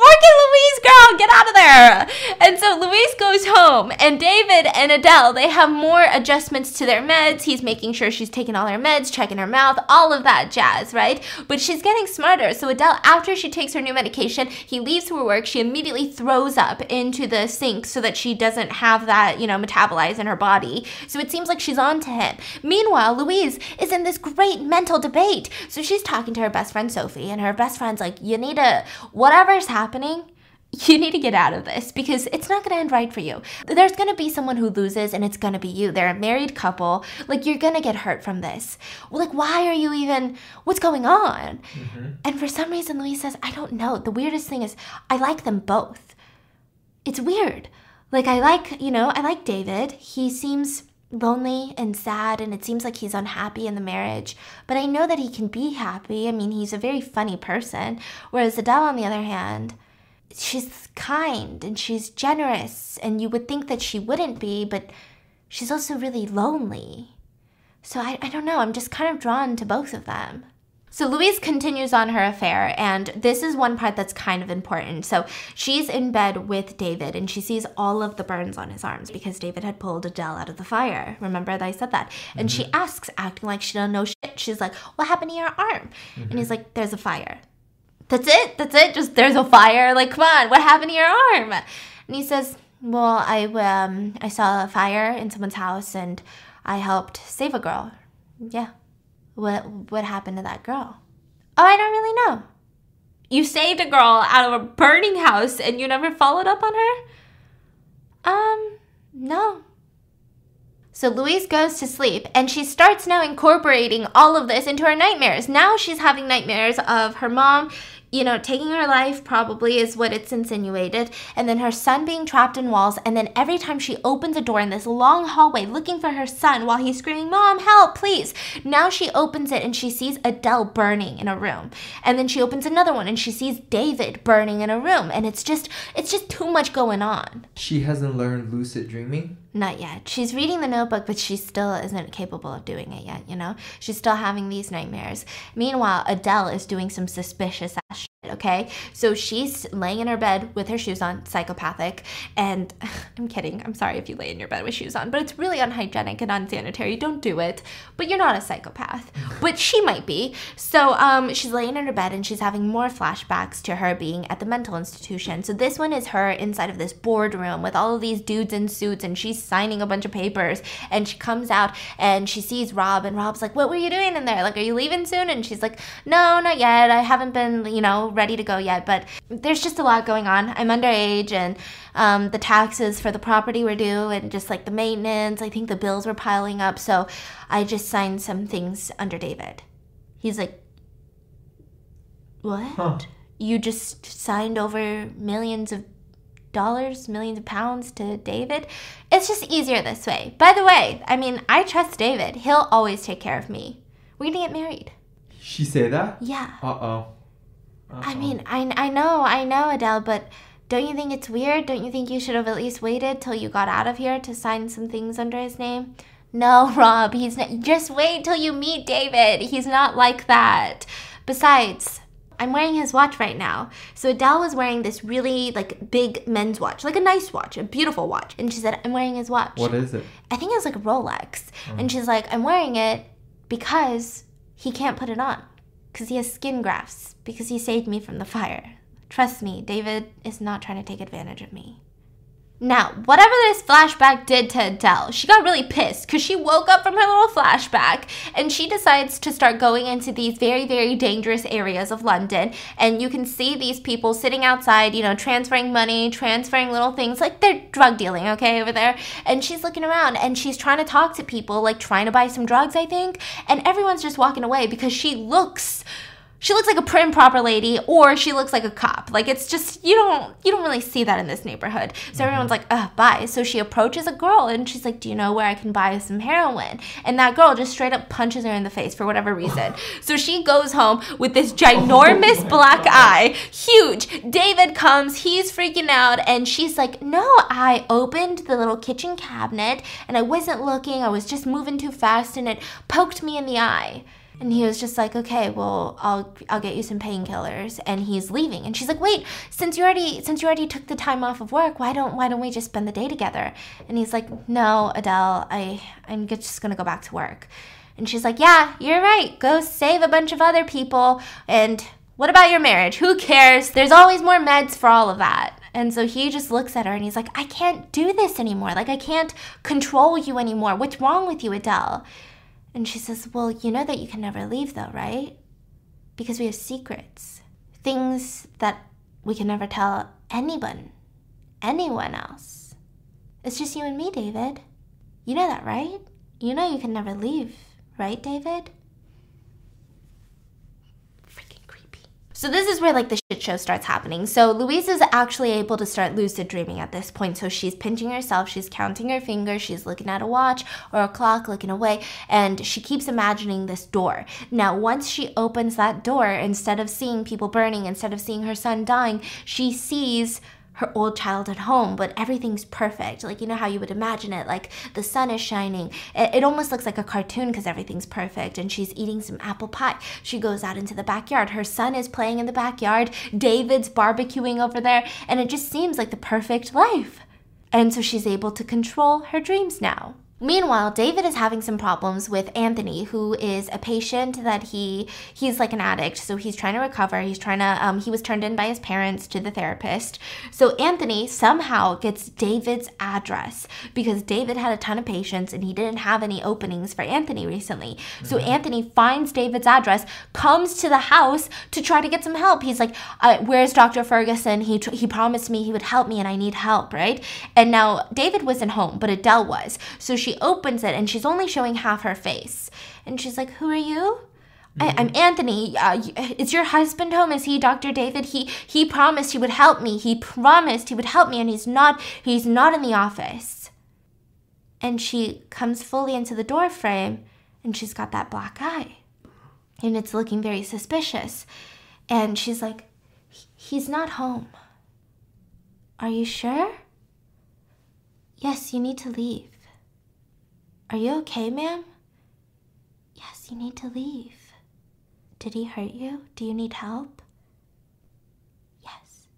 Forky Louise, girl, get out of there. And so Louise goes home, and David and Adele, they have more adjustments to their meds. He's making sure she's taking all her meds, checking her mouth, all of that jazz, right? But she's getting smarter. So Adele, after she takes her new medication, he leaves for work. She immediately throws up into the sink so that she doesn't have that, you know, metabolize in her body. So it seems like she's on to him. Meanwhile, Louise is in this great mental debate. So she's talking to her best friend Sophie, and her best friend's like, You need to, whatever's happening, you need to get out of this because it's not going to end right for you. There's going to be someone who loses and it's going to be you. They're a married couple. Like, you're going to get hurt from this. Like, why are you even, what's going on? Mm-hmm. And for some reason, Louise says, I don't know. The weirdest thing is, I like them both. It's weird. Like, I like, you know, I like David. He seems lonely and sad and it seems like he's unhappy in the marriage. But i know that he can be happy. I mean he's a very funny person. Whereas adele on the other hand she's kind and she's generous and you would think that she wouldn't be but she's also really lonely. So i, I don't know. I'm just kind of drawn to both of them so Louise continues on her affair, and this is one part that's kind of important. So she's in bed with David, and she sees all of the burns on his arms because David had pulled Adele out of the fire. Remember that I said that? And mm-hmm. she asks, acting like she don't know shit. She's like, "What happened to your arm?" Mm-hmm. And he's mm-hmm. like, "There's a fire." That's it. That's it. Just there's a fire. Like, come on, what happened to your arm? And he says, "Well, I um I saw a fire in someone's house, and I helped save a girl." Yeah. What what happened to that girl? Oh, I don't really know. You saved a girl out of a burning house and you never followed up on her? Um, no. So Louise goes to sleep and she starts now incorporating all of this into her nightmares. Now she's having nightmares of her mom you know, taking her life probably is what it's insinuated, and then her son being trapped in walls, and then every time she opens a door in this long hallway looking for her son while he's screaming, Mom, help, please. Now she opens it and she sees Adele burning in a room. And then she opens another one and she sees David burning in a room. And it's just it's just too much going on. She hasn't learned lucid dreaming? Not yet. She's reading the notebook, but she still isn't capable of doing it yet, you know? She's still having these nightmares. Meanwhile, Adele is doing some suspicious ass okay? So she's laying in her bed with her shoes on, psychopathic, and I'm kidding. I'm sorry if you lay in your bed with shoes on, but it's really unhygienic and unsanitary. Don't do it. But you're not a psychopath. but she might be. So um, she's laying in her bed and she's having more flashbacks to her being at the mental institution. So this one is her inside of this boardroom with all of these dudes in suits and she's signing a bunch of papers and she comes out and she sees Rob and Rob's like, What were you doing in there? Like, are you leaving soon? And she's like, No, not yet. I haven't been, you know, ready to go yet. But there's just a lot going on. I'm underage and um, the taxes for the property were due and just like the maintenance. I think the bills were piling up. So I just signed some things under David. He's like, What? Huh. You just signed over millions of dollars, millions of pounds to David. It's just easier this way. By the way, I mean, I trust David. He'll always take care of me. We're gonna get married. She say that? Yeah. Uh oh. I mean, I, I know, I know, Adele, but don't you think it's weird? Don't you think you should have at least waited till you got out of here to sign some things under his name? No, Rob, he's not. Just wait till you meet David. He's not like that. Besides, I'm wearing his watch right now. So Adele was wearing this really like big men's watch, like a nice watch, a beautiful watch. And she said, I'm wearing his watch. What is it? I think it was like a Rolex. Oh. And she's like, I'm wearing it because he can't put it on. Because he has skin grafts. Because he saved me from the fire. Trust me, David is not trying to take advantage of me. Now, whatever this flashback did to Adele, she got really pissed because she woke up from her little flashback and she decides to start going into these very, very dangerous areas of London. And you can see these people sitting outside, you know, transferring money, transferring little things like they're drug dealing, okay, over there. And she's looking around and she's trying to talk to people, like trying to buy some drugs, I think. And everyone's just walking away because she looks she looks like a prim proper lady or she looks like a cop. Like it's just you don't you don't really see that in this neighborhood. So everyone's like uh bye. So she approaches a girl and she's like do you know where i can buy some heroin? And that girl just straight up punches her in the face for whatever reason. So she goes home with this ginormous black eye huge. David comes he's freaking out and she's like no i opened the little kitchen cabinet and i wasn't looking. I was just moving too fast and it poked me in the eye and he was just like, "Okay, well, I'll I'll get you some painkillers." And he's leaving. And she's like, "Wait, since you already since you already took the time off of work, why don't why don't we just spend the day together?" And he's like, "No, Adele, I I'm just to go back to work." And she's like, "Yeah, you're right. Go save a bunch of other people and what about your marriage? Who cares? There's always more meds for all of that." And so he just looks at her and he's like, I can't do this anymore. Like, I can't control you anymore. What's wrong with you, Adele? And she says, Well, you know that you can never leave, though, right? Because we have secrets, things that we can never tell anyone, anyone else. It's just you and me, David. You know that, right? You know you can never leave, right, David? So this is where like the shit show starts happening. So Louise is actually able to start lucid dreaming at this point. So she's pinching herself, she's counting her fingers, she's looking at a watch or a clock, looking away, and she keeps imagining this door. Now, once she opens that door, instead of seeing people burning, instead of seeing her son dying, she sees her old childhood home, but everything's perfect. Like, you know how you would imagine it. Like, the sun is shining. It, it almost looks like a cartoon because everything's perfect. And she's eating some apple pie. She goes out into the backyard. Her son is playing in the backyard. David's barbecuing over there. And it just seems like the perfect life. And so she's able to control her dreams now. Meanwhile, David is having some problems with Anthony, who is a patient that he he's like an addict, so he's trying to recover. He's trying to um, he was turned in by his parents to the therapist. So Anthony somehow gets David's address because David had a ton of patients and he didn't have any openings for Anthony recently. Mm-hmm. So Anthony finds David's address, comes to the house to try to get some help. He's like, uh, "Where's Dr. Ferguson? He he promised me he would help me, and I need help, right?" And now David wasn't home, but Adele was. So she she opens it and she's only showing half her face. And she's like, Who are you? Mm-hmm. I, am Anthony. Uh, is your husband home? Is he Dr. David? He he promised he would help me. He promised he would help me, and he's not. He's not in the office. And she comes fully into the door frame, and she's got that black eye, and it's looking very suspicious. And she's like, "He's not home. Are you sure?" Yes, you need to leave. Are you okay, ma'am? Yes, you need to leave. Did he hurt you? Do you need help? Yes.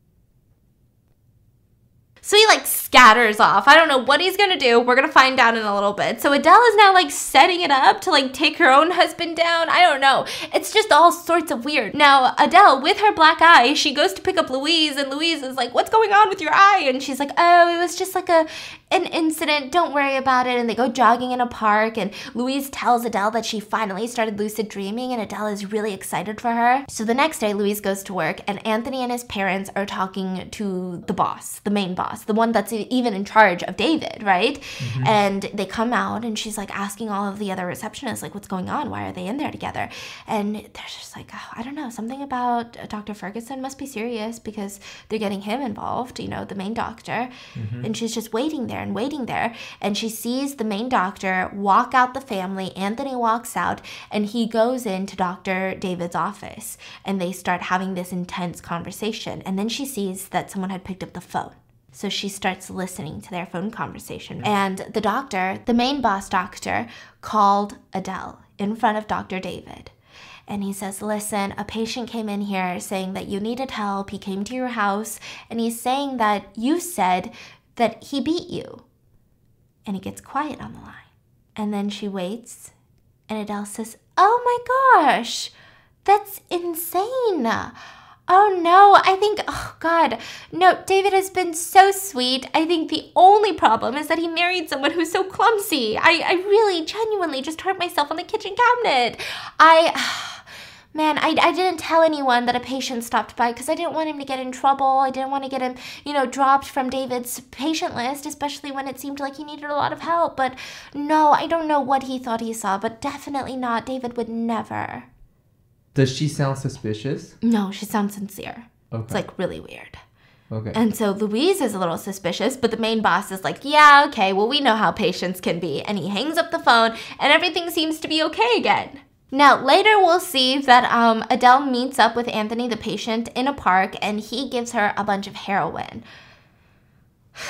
So he like scatters off. I don't know what he's gonna do. We're gonna find out in a little bit. So Adele is now like setting it up to like take her own husband down. I don't know. It's just all sorts of weird. Now, Adele, with her black eye, she goes to pick up Louise, and Louise is like, What's going on with your eye? And she's like, Oh, it was just like a an incident. Don't worry about it. And they go jogging in a park, and Louise tells Adele that she finally started lucid dreaming, and Adele is really excited for her. So the next day, Louise goes to work, and Anthony and his parents are talking to the boss, the main boss, the one that's even in charge of David, right? Mm-hmm. And they come out and she's like asking all of the other receptionists, like, what's going on? Why are they in there together? And they're just like, oh, I don't know, something about Dr. Ferguson must be serious because they're getting him involved, you know, the main doctor. Mm-hmm. And she's just waiting there and waiting there. And she sees the main doctor walk out the family. Anthony walks out and he goes into Dr. David's office and they start having this intense conversation. And then she sees that someone had picked up the phone. So she starts listening to their phone conversation. And the doctor, the main boss doctor, called Adele in front of Dr. David. And he says, Listen, a patient came in here saying that you needed help. He came to your house and he's saying that you said that he beat you. And he gets quiet on the line. And then she waits and Adele says, Oh my gosh, that's insane. Oh no, I think, oh God, no, David has been so sweet. I think the only problem is that he married someone who's so clumsy. I, I really genuinely just hurt myself on the kitchen cabinet. I. Man, I, I didn't tell anyone that a patient stopped by because I didn't want him to get in trouble. I didn't want to get him, you know, dropped from David's patient list, especially when it seemed like he needed a lot of help. But no, I don't know what he thought he saw, but definitely not. David would never. Does she sound suspicious? No, she sounds sincere. Okay. It's like really weird. okay. And so Louise is a little suspicious, but the main boss is like, yeah, okay, well, we know how patients can be. And he hangs up the phone, and everything seems to be okay again. Now, later we'll see that um, Adele meets up with Anthony, the patient, in a park, and he gives her a bunch of heroin.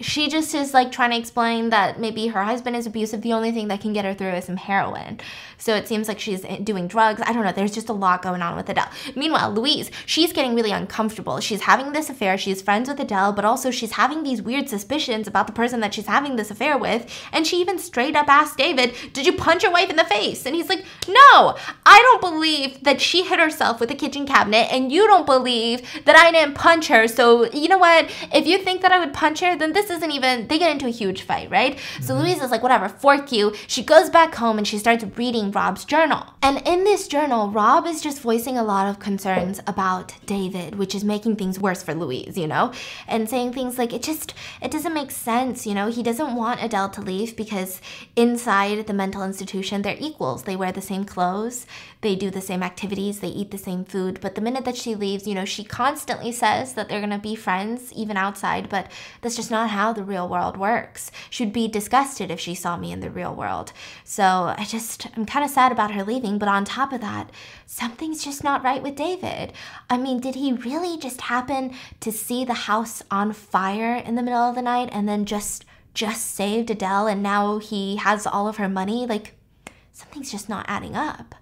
She just is like trying to explain that maybe her husband is abusive. The only thing that can get her through is some heroin. So it seems like she's doing drugs. I don't know. There's just a lot going on with Adele. Meanwhile, Louise, she's getting really uncomfortable. She's having this affair. She's friends with Adele, but also she's having these weird suspicions about the person that she's having this affair with. And she even straight up asked David, Did you punch your wife in the face? And he's like, No, I don't believe that she hit herself with a kitchen cabinet, and you don't believe that I didn't punch her. So, you know what? If you think that I would punch her, then this isn't even, they get into a huge fight, right? So mm-hmm. Louise is like, Whatever, fork you. She goes back home and she starts reading Rob's journal. And in this journal, Rob is just voicing a lot of concerns about David, which is making things worse for Louise, you know? And saying things like, it just, it doesn't make sense, you know? He doesn't want Adele to leave because inside the mental institution, they're equals. They wear the same clothes, they do the same activities, they eat the same food. But the minute that she leaves, you know, she constantly says that they're gonna be friends, even outside, but that's just not how the real world works. She'd be disgusted if she saw me in the real world. So I just, I'm kind of sad about her leaving, but on top of that, something's just not right with David. I mean, did he really just happen to see the house on fire in the middle of the night and then just just saved Adele and now he has all of her money? Like something's just not adding up.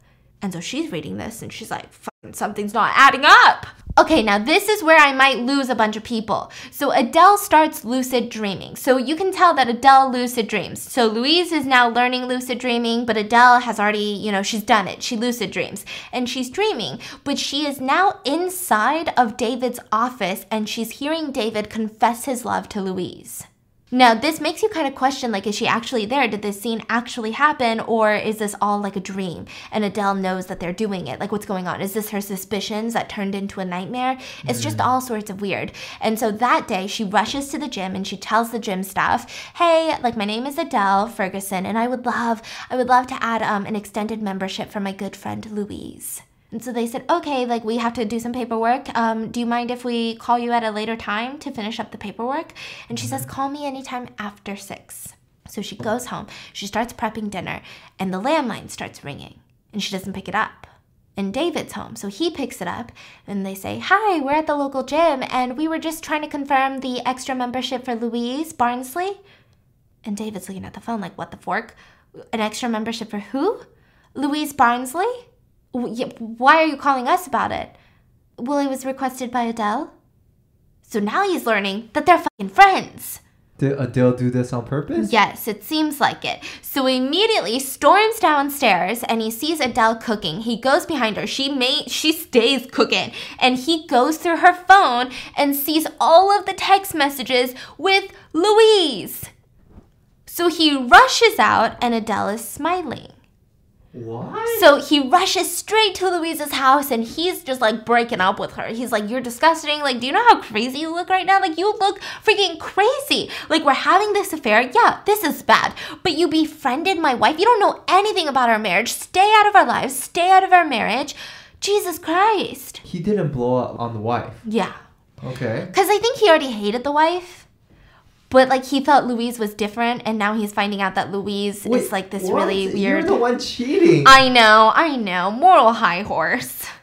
And so she's reading this and she's like, "Fucking something's not adding up. Okay, now this is where I might lose a bunch of people. So Adele starts lucid dreaming. So you can tell that Adele lucid dreams. So Louise is now learning lucid dreaming, but Adele has already, you know, she's done it. She lucid dreams and she's dreaming, but she is now inside of David's office and she's hearing David confess his love to Louise. Now, this makes you kind of question like, is she actually there? Did this scene actually happen? Or is this all like a dream? And Adele knows that they're doing it. Like, what's going on? Is this her suspicions that turned into a nightmare? It's just all sorts of weird. And so that day, she rushes to the gym and she tells the gym staff, hey, like, my name is Adele Ferguson, and I would love, I would love to add um, an extended membership for my good friend Louise. And so they said, okay, like we have to do some paperwork. Um, do you mind if we call you at a later time to finish up the paperwork? And she says, call me anytime after six. So she goes home, she starts prepping dinner, and the landline starts ringing, and she doesn't pick it up. And David's home, so he picks it up, and they say, Hi, we're at the local gym, and we were just trying to confirm the extra membership for Louise Barnsley. And David's looking at the phone like, What the fork? An extra membership for who? Louise Barnsley? Why are you calling us about it? Well, it was requested by Adele. So now he's learning that they're fucking friends. Did Adele do this on purpose? Yes, it seems like it. So he immediately storms downstairs and he sees Adele cooking. He goes behind her. She may she stays cooking and he goes through her phone and sees all of the text messages with Louise. So he rushes out and Adele is smiling. What? So he rushes straight to Louise's house and he's just like breaking up with her. He's like, You're disgusting. Like, do you know how crazy you look right now? Like, you look freaking crazy. Like, we're having this affair. Yeah, this is bad. But you befriended my wife. You don't know anything about our marriage. Stay out of our lives. Stay out of our marriage. Jesus Christ. He didn't blow up on the wife. Yeah. Okay. Because I think he already hated the wife. But like he thought Louise was different, and now he's finding out that Louise is like this what? really You're weird. the one cheating. I know, I know. Moral high horse.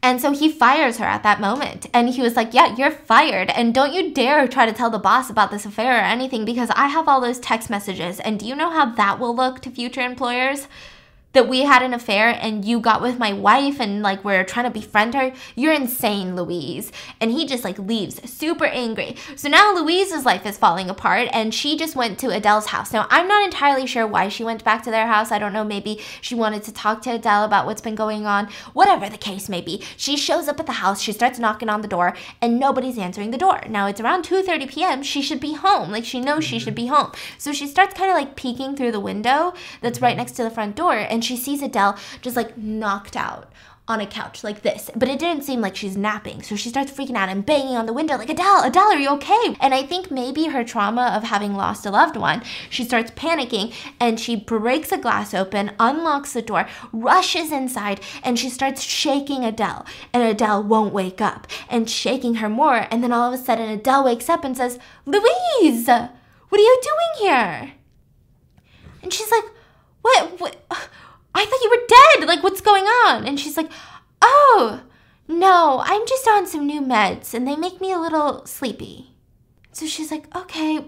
And so he fires her at that moment. And he was like, Yeah, you're fired. And don't you dare try to tell the boss about this affair or anything because I have all those text messages. And do you know how that will look to future employers? That we had an affair and you got with my wife and like we're trying to befriend her. You're insane, Louise. And he just like leaves super angry. So now Louise's life is falling apart and she just went to Adele's house. Now, I'm not entirely sure why she went back to their house. I don't know. Maybe she wanted to talk to Adele about what's been going on. Whatever the case may be. She shows up at the house. She starts knocking on the door and nobody's answering the door. Now, it's around 2:30 p.m. She should be home. Like she knows she mm-hmm. should be home. So she starts kind of like peeking through the window that's right mm-hmm. next to the front door and she sees Adele just like knocked out on a couch like this, but it didn't seem like she's napping. So she starts freaking out and banging on the window, like, Adele, Adele, are you okay? And I think maybe her trauma of having lost a loved one, she starts panicking and she breaks a glass open, unlocks the door, rushes inside, and she starts shaking Adele. And Adele won't wake up and shaking her more. And then all of a sudden, Adele wakes up and says, Louise, what are you doing here? And she's like, what? what? I thought you were dead. Like, what's going on? And she's like, Oh, no, I'm just on some new meds and they make me a little sleepy. So she's like, Okay,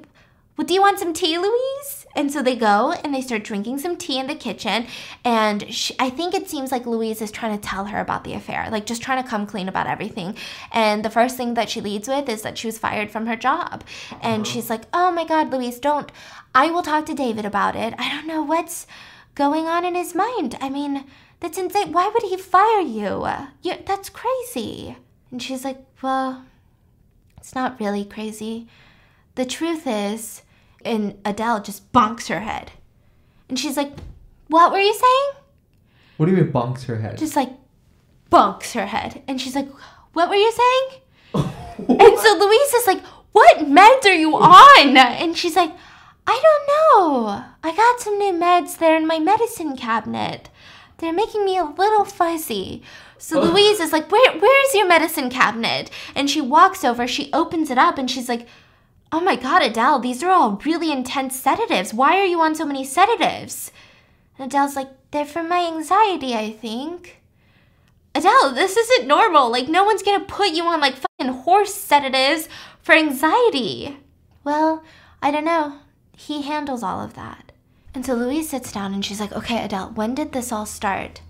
well, do you want some tea, Louise? And so they go and they start drinking some tea in the kitchen. And she, I think it seems like Louise is trying to tell her about the affair, like just trying to come clean about everything. And the first thing that she leads with is that she was fired from her job. And uh-huh. she's like, Oh my God, Louise, don't. I will talk to David about it. I don't know what's going on in his mind. I mean, that's insane. Why would he fire you? you that's crazy. And she's like, Well, it's not really crazy. The truth is, and Adele just bonks her head. And she's like, What were you saying? What do you mean bonks her head? Just like bonks her head. And she's like, What were you saying? and so Louise is like, What meds are you on? And she's like, I don't know. I got some new meds there in my medicine cabinet. They're making me a little fuzzy. So Louise is like, Where where's your medicine cabinet? And she walks over, she opens it up, and she's like, Oh my god, Adele, these are all really intense sedatives. Why are you on so many sedatives? And Adele's like, They're for my anxiety, I think. Adele, this isn't normal. Like, no one's gonna put you on like fucking horse sedatives for anxiety. Well, I don't know. He handles all of that. And so Louise sits down and she's like, Okay, Adele, when did this all start?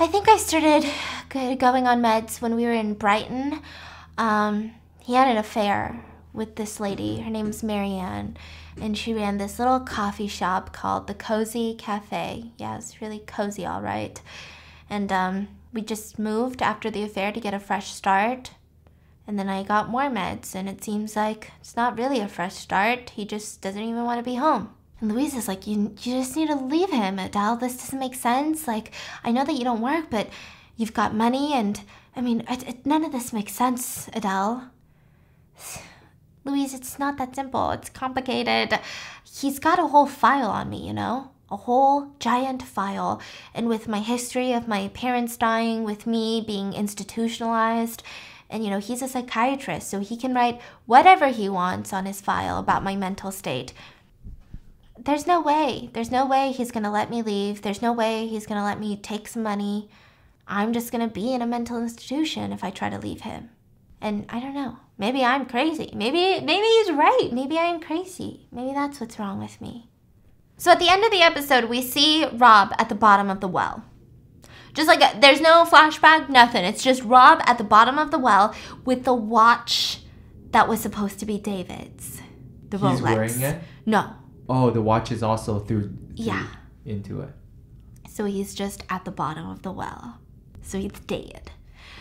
I think I started going on meds when we were in Brighton. Um, he had an affair with this lady. Her name's Marianne. And she ran this little coffee shop called the Cozy Cafe. Yeah, it's really cozy, all right. And um, we just moved after the affair to get a fresh start. And then I got more meds, and it seems like it's not really a fresh start. He just doesn't even want to be home. And Louise is like, you, you just need to leave him, Adele. This doesn't make sense. Like, I know that you don't work, but you've got money, and I mean, it, it, none of this makes sense, Adele. Louise, it's not that simple. It's complicated. He's got a whole file on me, you know? A whole giant file. And with my history of my parents dying, with me being institutionalized, and you know, he's a psychiatrist, so he can write whatever he wants on his file about my mental state. There's no way. There's no way he's gonna let me leave. There's no way he's gonna let me take some money. I'm just gonna be in a mental institution if I try to leave him. And I don't know. Maybe I'm crazy. Maybe maybe he's right. Maybe I am crazy. Maybe that's what's wrong with me. So at the end of the episode, we see Rob at the bottom of the well. Just like a, there's no flashback, nothing. It's just Rob at the bottom of the well with the watch that was supposed to be David's. The He's Rolex. wearing it? No. Oh, the watch is also through, through Yeah. into it. So he's just at the bottom of the well. So he's dead.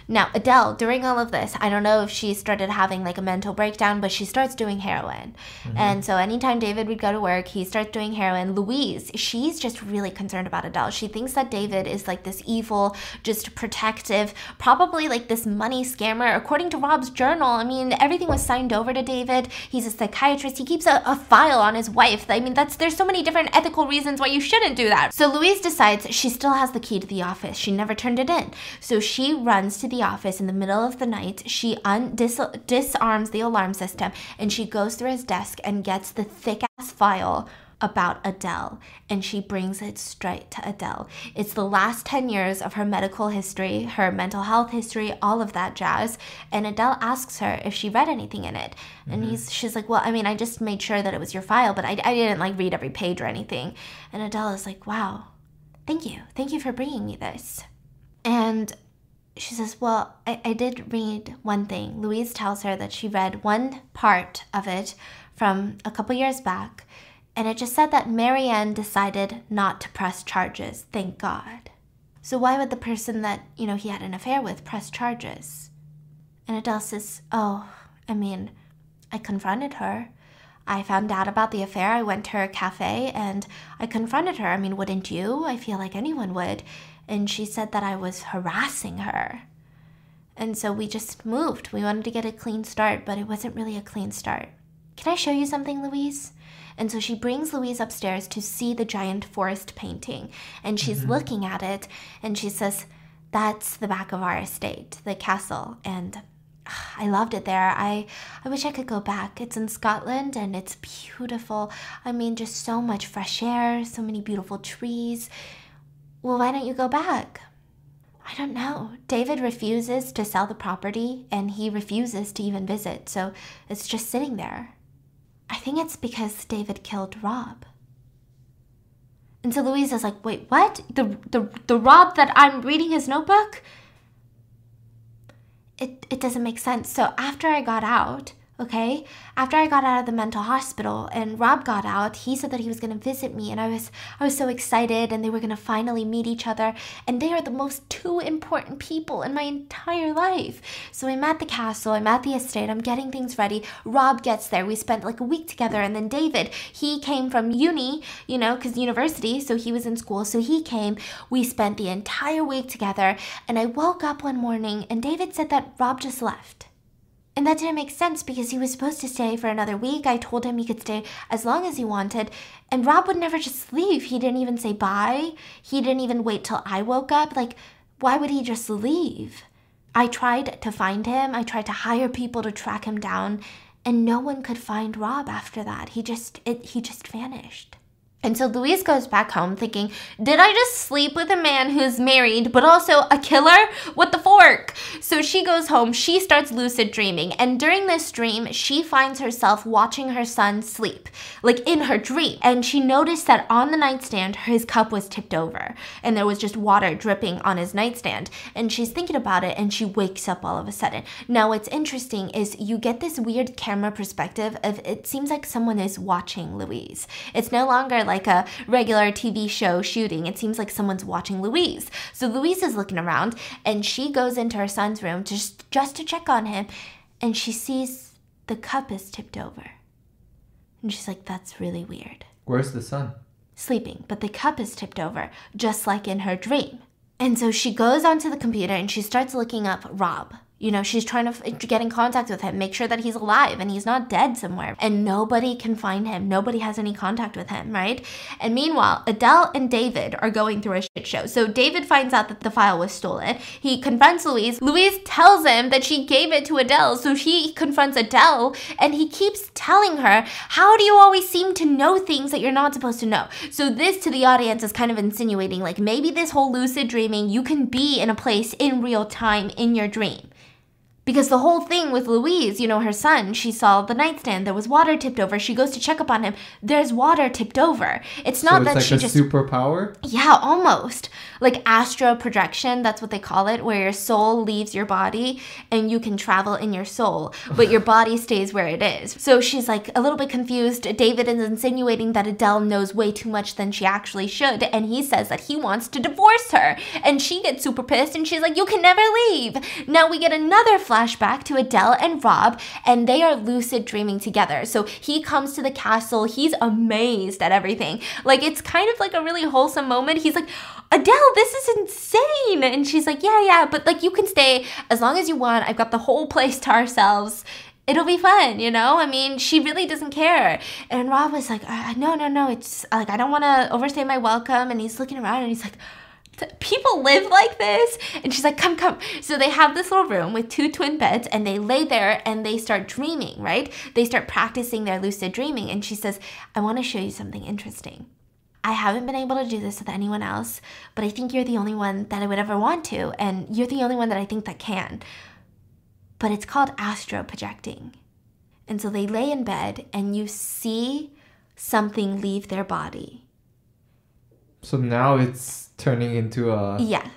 Now, Adele, during all of this, I don't know if she started having like a mental breakdown, but she starts doing heroin. Mm-hmm. And so anytime David would go to work, he starts doing heroin. Louise, she's just really concerned about Adele. She thinks that David is like this evil, just protective, probably like this money scammer. According to Rob's journal, I mean, everything was signed over to David. He's a psychiatrist. He keeps a, a file on his wife. I mean, that's there's so many different ethical reasons why you shouldn't do that. So Louise decides she still has the key to the office. She never turned it in. So she runs to the office in the middle of the night. She un- dis- disarms the alarm system and she goes through his desk and gets the thick ass file about Adele and she brings it straight to Adele. It's the last 10 years of her medical history, her mental health history, all of that jazz. And Adele asks her if she read anything in it. And mm-hmm. he's she's like, "Well, I mean, I just made sure that it was your file, but I, I didn't like read every page or anything." And Adele is like, "Wow. thank you. Thank you for bringing me this. And she says, Well, I, I did read one thing. Louise tells her that she read one part of it from a couple years back, and it just said that Marianne decided not to press charges, thank God. So why would the person that, you know, he had an affair with press charges? And Adele says, Oh, I mean, I confronted her. I found out about the affair. I went to her cafe and I confronted her. I mean, wouldn't you? I feel like anyone would. And she said that I was harassing her. And so we just moved. We wanted to get a clean start, but it wasn't really a clean start. Can I show you something, Louise? And so she brings Louise upstairs to see the giant forest painting. And she's mm-hmm. looking at it and she says, That's the back of our estate, the castle. And I loved it there. I, I wish I could go back. It's in Scotland and it's beautiful. I mean, just so much fresh air, so many beautiful trees. Well, why don't you go back? I don't know. David refuses to sell the property and he refuses to even visit, so it's just sitting there. I think it's because David killed Rob. And so Louise is like, wait, what? The, the, the Rob that I'm reading his notebook? It, it doesn't make sense. So after I got out, okay? After i got out of the mental hospital and rob got out he said that he was going to visit me and i was i was so excited and they were going to finally meet each other and they are the most two important people in my entire life. So i'm at the castle i'm at the estate i'm getting things ready. Rob gets there. We spent like a week together and then david he came from uni you know because university so he was in school so he came. We spent the entire week together and i woke up one morning and david said that rob just left and that didn't make sense because he was supposed to stay for another week. I told him he could stay as long as he wanted. And Rob would never just leave. He didn't even say bye. He didn't even wait till I woke up. Like, why would he just leave? I tried to find him. I tried to hire people to track him down, and no one could find Rob after that. He just it, he just vanished. And so Louise goes back home thinking, Did I just sleep with a man who's married, but also a killer? What the fork? So she goes home, she starts lucid dreaming, and during this dream, she finds herself watching her son sleep, like in her dream. And she noticed that on the nightstand, his cup was tipped over, and there was just water dripping on his nightstand. And she's thinking about it, and she wakes up all of a sudden. Now, what's interesting is you get this weird camera perspective of it seems like someone is watching Louise. It's no longer like like a regular TV show shooting. It seems like someone's watching Louise. So Louise is looking around and she goes into her son's room just, just to check on him and she sees the cup is tipped over. And she's like, that's really weird. Where's the son? Sleeping, but the cup is tipped over, just like in her dream. And so she goes onto the computer and she starts looking up Rob. You know, she's trying to get in contact with him, make sure that he's alive and he's not dead somewhere. And nobody can find him. Nobody has any contact with him, right? And meanwhile, Adele and David are going through a shit show. So David finds out that the file was stolen. He confronts Louise. Louise tells him that she gave it to Adele. So he confronts Adele and he keeps telling her, How do you always seem to know things that you're not supposed to know? So this to the audience is kind of insinuating like maybe this whole lucid dreaming, you can be in a place in real time in your dream. Because the whole thing with Louise, you know, her son, she saw the nightstand. There was water tipped over. She goes to check up on him. There's water tipped over. It's not so it's that like she a just superpower. Yeah, almost like astral projection. That's what they call it, where your soul leaves your body and you can travel in your soul, but your body stays where it is. So she's like a little bit confused. David is insinuating that Adele knows way too much than she actually should, and he says that he wants to divorce her. And she gets super pissed, and she's like, "You can never leave." Now we get another flashback to Adele and Rob, and they are lucid dreaming together. So he comes to the castle, he's amazed at everything. Like it's kind of like a really wholesome moment. He's like, Adele, this is insane. And she's like, Yeah, yeah, but like you can stay as long as you want. I've got the whole place to ourselves it'll be fun, you know? I mean, she really doesn't care. And Rob was like, uh, no, no, no, it's like, I don't want to overstay my welcome. And he's looking around and he's like, people live like this and she's like come come so they have this little room with two twin beds and they lay there and they start dreaming right they start practicing their lucid dreaming and she says i want to show you something interesting i haven't been able to do this with anyone else but i think you're the only one that i would ever want to and you're the only one that i think that can but it's called astro projecting and so they lay in bed and you see something leave their body So now it's turning into a. Yeah.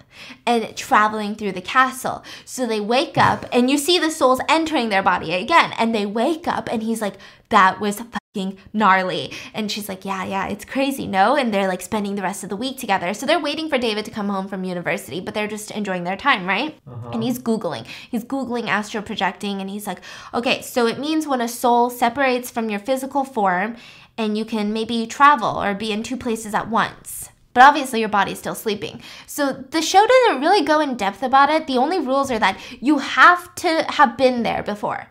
And traveling through the castle. So they wake up and you see the souls entering their body again. And they wake up and he's like, that was gnarly. And she's like, yeah, yeah, it's crazy, no? And they're like spending the rest of the week together. So they're waiting for David to come home from university, but they're just enjoying their time, right? Uh-huh. And he's Googling. He's Googling astral projecting and he's like, okay, so it means when a soul separates from your physical form and you can maybe travel or be in two places at once but obviously your body's still sleeping. So the show doesn't really go in depth about it. The only rules are that you have to have been there before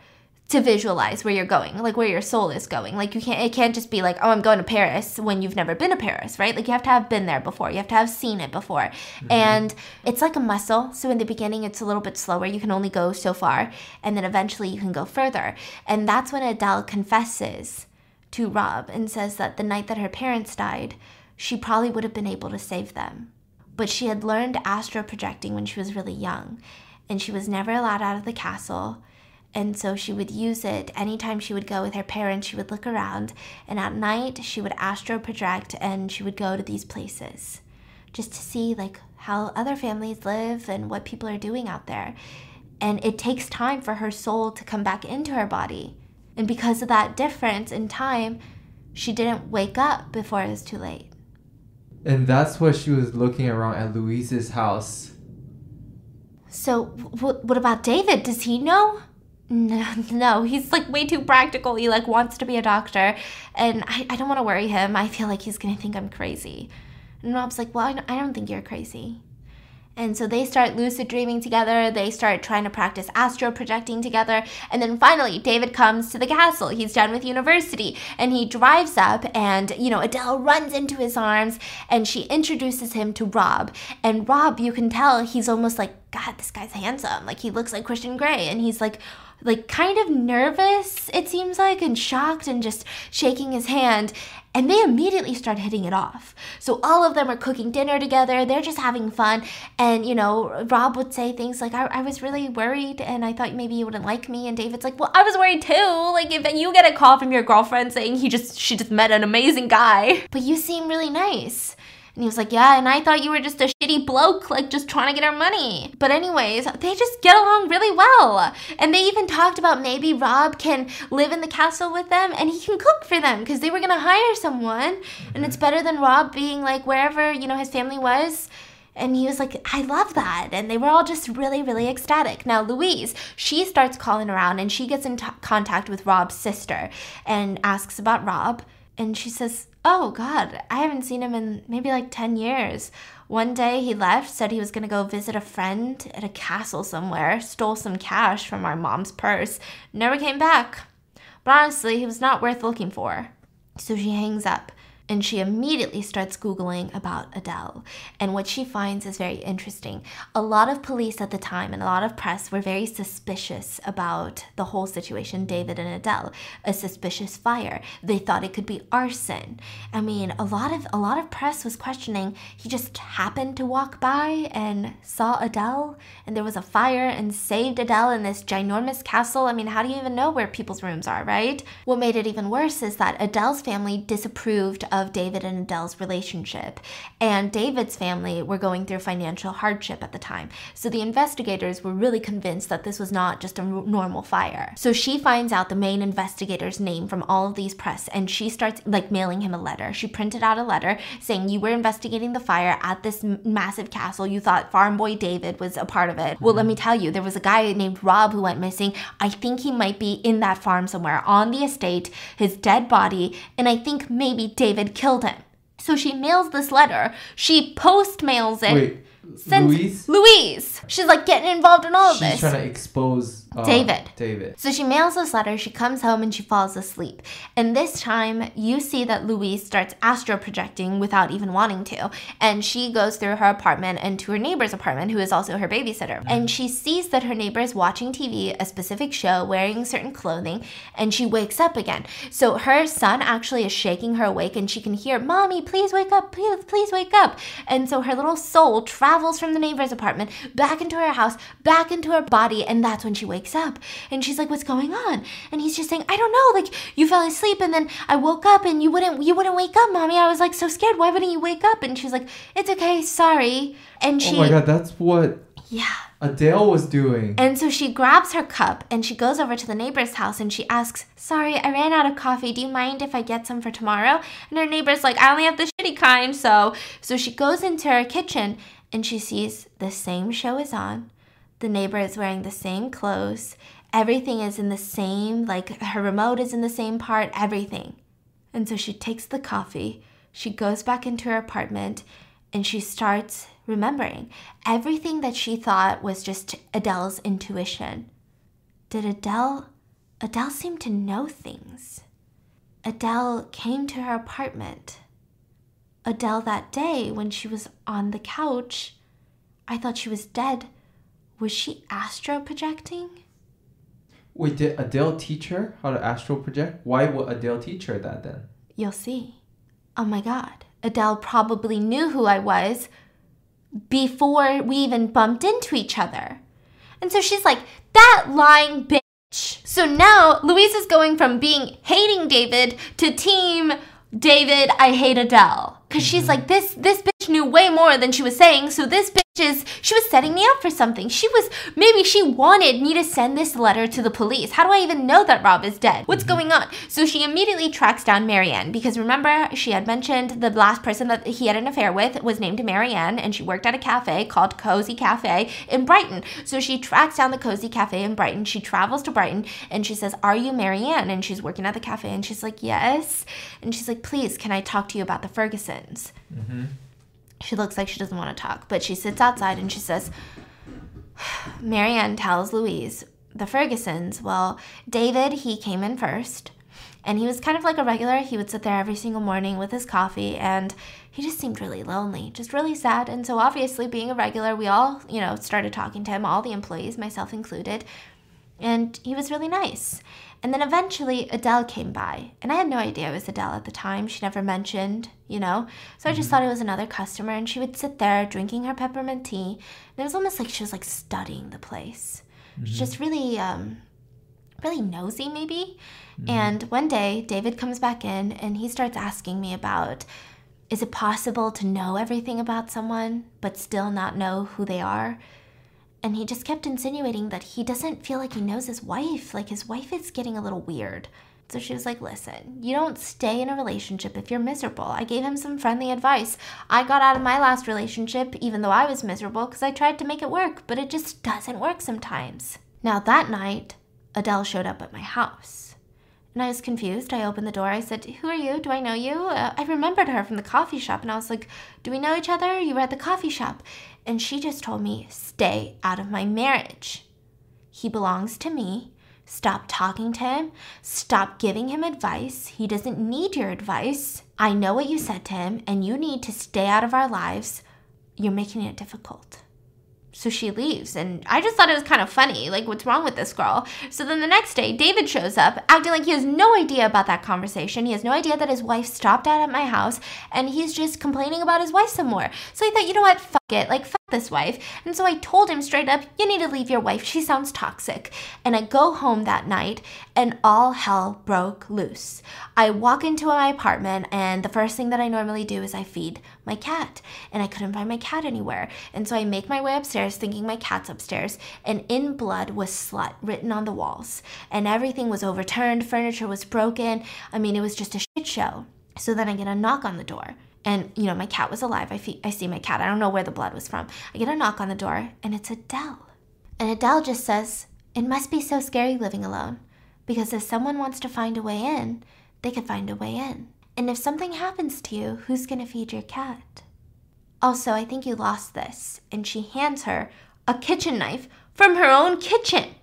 to visualize where you're going, like where your soul is going. Like you can't it can't just be like, "Oh, I'm going to Paris" when you've never been to Paris, right? Like you have to have been there before. You have to have seen it before. Mm-hmm. And it's like a muscle. So in the beginning it's a little bit slower. You can only go so far, and then eventually you can go further. And that's when Adele confesses to Rob and says that the night that her parents died, she probably would have been able to save them. But she had learned astro projecting when she was really young, and she was never allowed out of the castle. And so she would use it anytime she would go with her parents. She would look around, and at night she would astro project and she would go to these places just to see like how other families live and what people are doing out there. And it takes time for her soul to come back into her body. And because of that difference in time, she didn't wake up before it was too late. And that's what she was looking around at Louise's house. So, w- what about David? Does he know? No, no, he's like way too practical. He like wants to be a doctor, and I, I don't want to worry him. I feel like he's gonna think I'm crazy. And Rob's like, well, I don't think you're crazy. And so they start lucid dreaming together. They start trying to practice astro projecting together. And then finally, David comes to the castle. He's done with university and he drives up, and, you know, Adele runs into his arms and she introduces him to Rob. And Rob, you can tell he's almost like, God, this guy's handsome. Like, he looks like Christian Grey. And he's like, like kind of nervous, it seems like, and shocked and just shaking his hand. And they immediately start hitting it off. So all of them are cooking dinner together. They're just having fun. And, you know, Rob would say things like, I, I was really worried and I thought maybe you wouldn't like me. And David's like, well, I was worried too. Like if you get a call from your girlfriend saying he just, she just met an amazing guy, but you seem really nice. And he was like, Yeah, and I thought you were just a shitty bloke, like just trying to get our money. But, anyways, they just get along really well. And they even talked about maybe Rob can live in the castle with them and he can cook for them because they were going to hire someone. And it's mm-hmm. better than Rob being like wherever, you know, his family was. And he was like, I love that. And they were all just really, really ecstatic. Now, Louise, she starts calling around and she gets in t- contact with Rob's sister and asks about Rob. And she says, Oh, God, I haven't seen him in maybe like 10 years. One day he left, said he was to go visit a friend at a castle somewhere, stole some cash from our mom's purse, never came back. But honestly, he was not worth looking for. So she hangs up and she immediately starts Googling about Adele. And what she finds is very interesting. A lot of police at the time and a lot of press were very suspicious about the whole situation, David and Adele. A suspicious fire. They thought it could be arson. I mean, a lot of a lot of press was questioning he just happened to walk by and saw Adele and there was a fire and saved Adele in this ginormous castle. I mean, how do you even know where people's rooms are, right? What made it even worse is that Adele's family disapproved of David and Adele's relationship. And David's family were going through financial hardship at the time. So the investigators were really convinced that this was not just a normal fire. So she finds out the main investigator's name from all of these press and she starts like mailing him a letter. She printed out a letter saying, You were investigating the fire at this massive castle. You thought Farm Boy David was a part of it. Well, let me tell you, there was a guy named Rob who went missing. I think he might be in that farm somewhere on the estate, his dead body, and I think maybe David had killed him. So she mails this letter. She post mails it. Wait, Louise? Louise. She's like getting involved in all of She's this. She's trying to expose uh, David. David. So she mails this letter, she comes home and she falls asleep. And this time you see that Louise starts astro projecting without even wanting to. And she goes through her apartment and to her neighbor's apartment, who is also her babysitter. And she sees that her neighbor is watching TV, a specific show, wearing certain clothing, and she wakes up again. So her son actually is shaking her awake and she can hear, Mommy, please wake up, please, please wake up. And so her little soul travels travels from the neighbor's apartment back into her house, back into her body, and that's when she wakes up. And she's like, "What's going on?" And he's just saying, "I don't know. Like you fell asleep, and then I woke up, and you wouldn't you wouldn't wake up, mommy. I was like so scared. Why wouldn't you wake up?" And she's like, "It's okay, sorry." And oh she, oh my god, that's what yeah. Adele was doing. And so she grabs her cup and she goes over to the neighbor's house and she asks, Sorry, I ran out of coffee. Do you mind if I get some for tomorrow? And her neighbor's like, I only have the shitty kind. So, so she goes into her kitchen and she sees the same show is on. The neighbor is wearing the same clothes. Everything is in the same, like her remote is in the same part, everything. And so she takes the coffee, she goes back into her apartment, and she starts remembering everything that she thought was just Adele's intuition. Did Adele Adele seemed to know things. Adele came to her apartment. Adele that day when she was on the couch, I thought she was dead. Was she astro projecting? Wait, did Adele teach her how to astral project? Why would Adele teach her that then? You'll see. Oh my god. Adele probably knew who I was before we even bumped into each other. And so she's like, that lying bitch. So now Louise is going from being hating David to team David, I hate Adele. because she's mm-hmm. like, this this bitch knew way more than she was saying, so this bitch is she was setting me up for something. She was maybe she wanted me to send this letter to the police. How do I even know that Rob is dead? What's mm-hmm. going on? So she immediately tracks down Marianne because remember she had mentioned the last person that he had an affair with was named Marianne and she worked at a cafe called Cozy Cafe in Brighton. So she tracks down the Cozy Cafe in Brighton. She travels to Brighton and she says, "Are you Marianne?" And she's working at the cafe and she's like, "Yes." And she's like, "Please, can I talk to you about the Fergusons?" Mm-hmm. She looks like she doesn't want to talk, but she sits outside and she says, Marianne tells Louise, the Fergusons, well, David, he came in first. And he was kind of like a regular. He would sit there every single morning with his coffee, and he just seemed really lonely, just really sad. And so, obviously, being a regular, we all, you know, started talking to him, all the employees, myself included. And he was really nice. And then eventually Adele came by, and I had no idea it was Adele at the time. She never mentioned, you know. So I just mm-hmm. thought it was another customer, and she would sit there drinking her peppermint tea. And it was almost like she was like studying the place. Mm-hmm. She's just really, um, really nosy, maybe. Mm-hmm. And one day David comes back in, and he starts asking me about. Is it possible to know everything about someone but still not know who they are? And he just kept insinuating that he doesn't feel like he knows his wife. Like his wife is getting a little weird. So she was like, Listen, you don't stay in a relationship if you're miserable. I gave him some friendly advice. I got out of my last relationship, even though I was miserable, because I tried to make it work, but it just doesn't work sometimes. Now, that night, Adele showed up at my house. And I was confused. I opened the door. I said, Who are you? Do I know you? Uh, I remembered her from the coffee shop. And I was like, Do we know each other? You were at the coffee shop. And she just told me, Stay out of my marriage. He belongs to me. Stop talking to him. Stop giving him advice. He doesn't need your advice. I know what you said to him, and you need to stay out of our lives. You're making it difficult. So she leaves, and I just thought it was kind of funny. Like, what's wrong with this girl? So then the next day, David shows up, acting like he has no idea about that conversation. He has no idea that his wife stopped out at my house, and he's just complaining about his wife some more. So I thought, you know what? Fuck it. Like, fuck this wife. And so I told him straight up, you need to leave your wife. She sounds toxic. And I go home that night, and all hell broke loose. I walk into my apartment, and the first thing that I normally do is I feed my cat. And I couldn't find my cat anywhere. And so I make my way upstairs thinking my cat's upstairs, and in blood was slut written on the walls. And everything was overturned, furniture was broken. I mean, it was just a shit show. So then I get a knock on the door. And, you know, my cat was alive. I, I see my cat. I don't know where the blood was from. I get a knock on the door, and it's Adele. And Adele just says, It must be so scary living alone. Because if someone wants to find a way in, they can find a way in. And if something happens to you, who's going to feed your cat? Also, I think you lost this. And she hands her a kitchen knife from her own kitchen.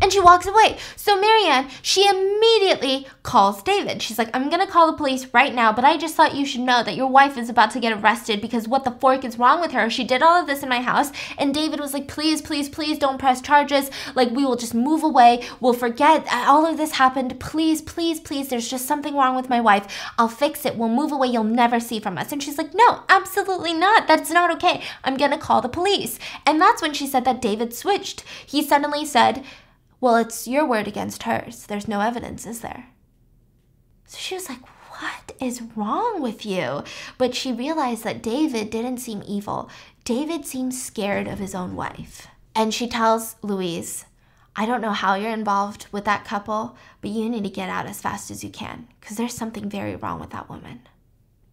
And she walks away. So Marianne, she immediately calls David. She's like, I'm gonna call the police right now, but I just thought you should know that your wife is about to get arrested because what the fork is wrong with her? She did all of this in my house. And David was like, please, please, please don't press charges. Like, we will just move away. We'll forget all of this happened. Please, please, please, there's just something wrong with my wife. I'll fix it. We'll move away. You'll never see from us. And she's like, no, absolutely not. That's not okay. I'm gonna call the police. And that's when she said that David switched. He suddenly said, well, it's your word against hers. There's no evidence, is there? So she was like, What is wrong with you? But she realized that David didn't seem evil. David seemed scared of his own wife. And she tells Louise, I don't know how you're involved with that couple, but you need to get out as fast as you can because there's something very wrong with that woman.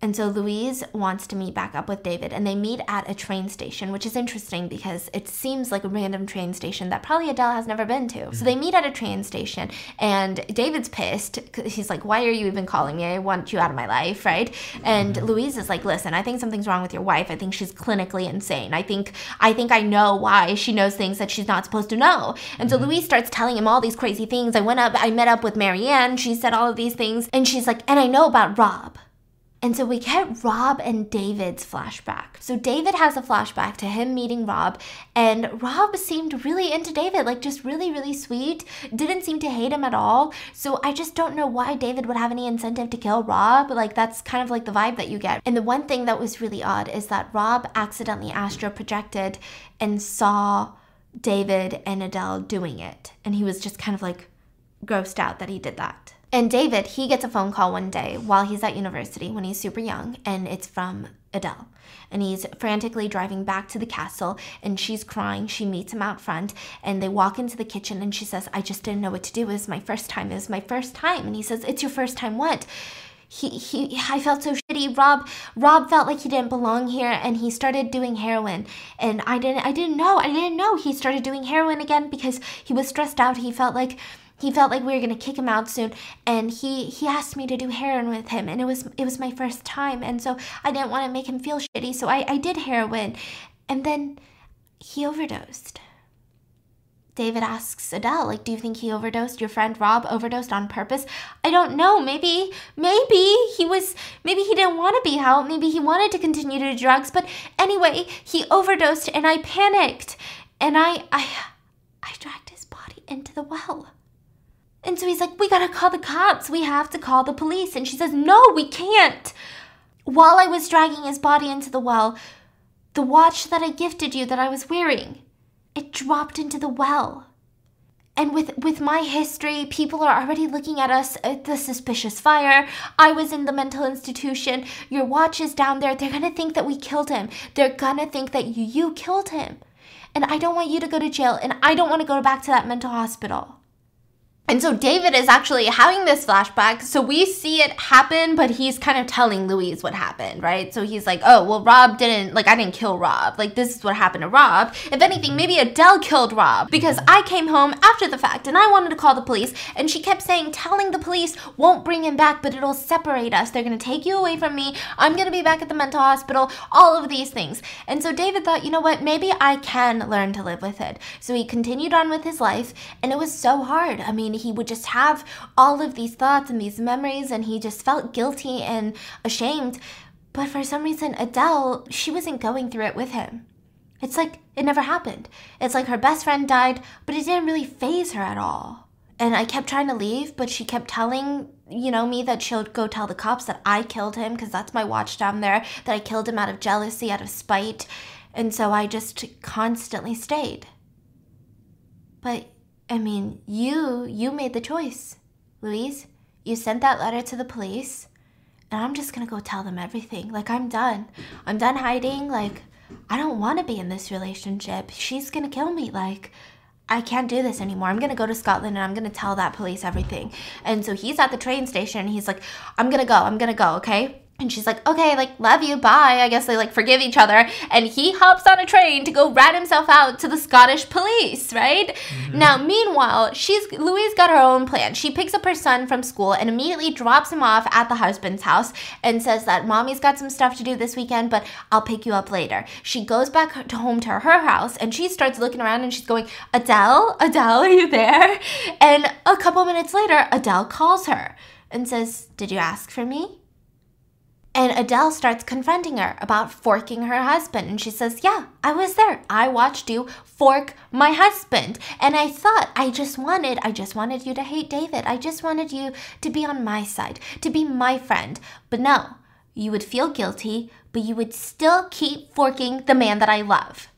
And so Louise wants to meet back up with David, and they meet at a train station, which is interesting because it seems like a random train station that probably Adele has never been to. So they mm-hmm. meet at a train station, and David's pissed. He's like, Why are you even calling me? I want you out of my life, right? And mm-hmm. Louise is like, Listen, I think something's wrong with your wife. I think she's clinically insane. I think I think I know why she knows things that she's not supposed to know. And so mm-hmm. Louise starts telling him all these crazy things. I went up, I met up with Marianne. She said all of these things, and she's like, And I know about Rob. And so we get Rob and David's flashback. So David has a flashback to him meeting Rob, and Rob seemed really into David, like just really, really sweet. Didn't seem to hate him at all. So I just don't know why David would have any incentive to kill Rob. Like that's kind of like the vibe that you get. And the one thing that was really odd is that Rob accidentally astral projected and saw David and Adele doing it. And he was just kind of like grossed out that he did that. And David, he gets a phone call one day while he's at university when he's super young, and it's from Adele. And he's frantically driving back to the castle, and she's crying. She meets him out front, and they walk into the kitchen, and she says, I just didn't know what to do. It was my first time. It was my first time. And he says, It's your first time what? He, he I felt so shitty. Rob Rob felt like he didn't belong here and he started doing heroin. And I didn't I didn't know. I didn't know he started doing heroin again because he was stressed out. He felt like he felt like we were gonna kick him out soon and he he asked me to do heroin with him and it was it was my first time and so i didn't want to make him feel shitty so i i did heroin and then he overdosed. David asks adele like do you think he overdosed? Your friend rob overdosed on purpose? I don't know maybe maybe he was maybe he didn't want to be out maybe he wanted to continue to do drugs but anyway he overdosed and i panicked and i i i dragged his body into the well and so he's like, We gotta call the cops. We have to call the police. And she says, No, we can't. While I was dragging his body into the well, the watch that I gifted you that I was wearing, it dropped into the well. And with, with my history, people are already looking at us at the suspicious fire. I was in the mental institution. Your watch is down there. They're gonna think that we killed him. They're gonna think that you, you killed him. And I don't want you to go to jail, and I don't want to go back to that mental hospital. And so David is actually having this flashback. So we see it happen, but he's kind of telling Louise what happened, right? So he's like, oh, well, Rob didn't, like, I didn't kill Rob. Like, this is what happened to Rob. If anything, maybe Adele killed Rob because I came home after the fact and I wanted to call the police. And she kept saying, telling the police won't bring him back, but it'll separate us. They're going to take you away from me. I'm going to be back at the mental hospital, all of these things. And so David thought, you know what? Maybe I can learn to live with it. So he continued on with his life, and it was so hard. I mean, he would just have all of these thoughts and these memories, and he just felt guilty and ashamed. But for some reason, Adele, she wasn't going through it with him. It's like it never happened. It's like her best friend died, but it didn't really faze her at all. And I kept trying to leave, but she kept telling, you know, me that she'll go tell the cops that I killed him because that's my watch down there, that I killed him out of jealousy, out of spite. And so I just constantly stayed. But I mean, you you made the choice, Louise. You sent that letter to the police, and I'm just gonna go tell them everything. Like I'm done. I'm done hiding. Like I don't want to be in this relationship. She's gonna kill me. Like I can't do this anymore. I'm gonna go to Scotland and I'm gonna tell that police everything. And so he's at the train station and he's like, I'm gonna go. I'm gonna go. Okay. And she's like, okay, like, love you, bye. I guess they like forgive each other. And he hops on a train to go rat himself out to the Scottish police, right? Mm-hmm. Now, meanwhile, she's Louise got her own plan. She picks up her son from school and immediately drops him off at the husband's house and says that mommy's got some stuff to do this weekend, but I'll pick you up later. She goes back to home to her house and she starts looking around and she's going, Adele, Adele, are you there? And a couple minutes later, Adele calls her and says, Did you ask for me? And Adele starts confronting her about forking her husband. And she says, Yeah, I was there. I watched you fork my husband. And I thought, I just wanted, I just wanted you to hate David. I just wanted you to be on my side, to be my friend. But no, you would feel guilty, but you would still keep forking the man that I love.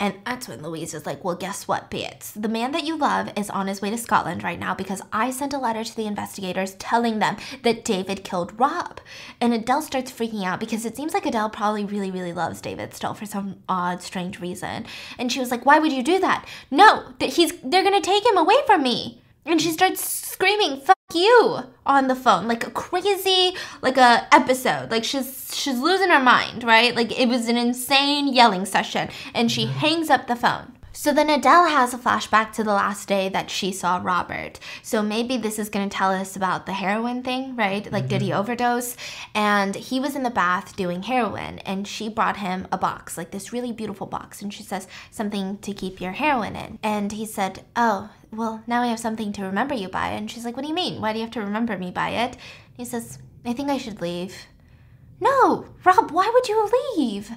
And that's when Louise is like, Well, guess what, bitch? The man that you love is on his way to Scotland right now because I sent a letter to the investigators telling them that David killed Rob. And Adele starts freaking out because it seems like Adele probably really, really loves David still for some odd, strange reason. And she was like, Why would you do that? No, that he's they're gonna take him away from me. And she starts screaming, you on the phone like a crazy like a episode like she's she's losing her mind right like it was an insane yelling session and she mm-hmm. hangs up the phone so then Adele has a flashback to the last day that she saw Robert. So maybe this is going to tell us about the heroin thing, right? Like, mm-hmm. did he mm-hmm. overdose? And he was in the bath doing heroin, and she brought him a box, like this really beautiful box. And she says, something to keep your heroin in. And he said, Oh, well, now I have something to remember you by. And she's like, What do you mean? Why do you have to remember me by it? He says, I think I should leave. No, Rob, why would you leave?